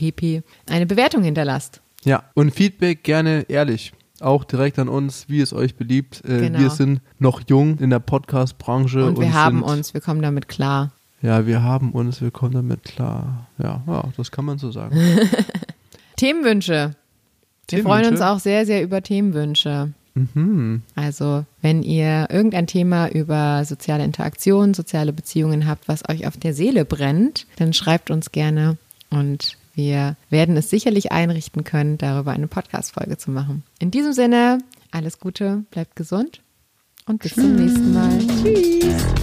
pp. eine Bewertung hinterlasst. Ja, und Feedback gerne ehrlich. Auch direkt an uns, wie es euch beliebt. Äh, Genau. Wir sind noch jung in der Podcast-Branche. Und wir haben sind, uns, wir kommen damit klar. Ja, wir haben uns, wir kommen damit klar. Ja, ja das kann man so sagen. Themenwünsche. Wir freuen uns auch sehr, sehr über Themenwünsche. Mhm. Also, wenn ihr irgendein Thema über soziale Interaktion, soziale Beziehungen habt, was euch auf der Seele brennt, dann schreibt uns gerne und wir werden es sicherlich einrichten können, darüber eine Podcast-Folge zu machen. In diesem Sinne, alles Gute, bleibt gesund und bis zum nächsten Mal. Tschüss.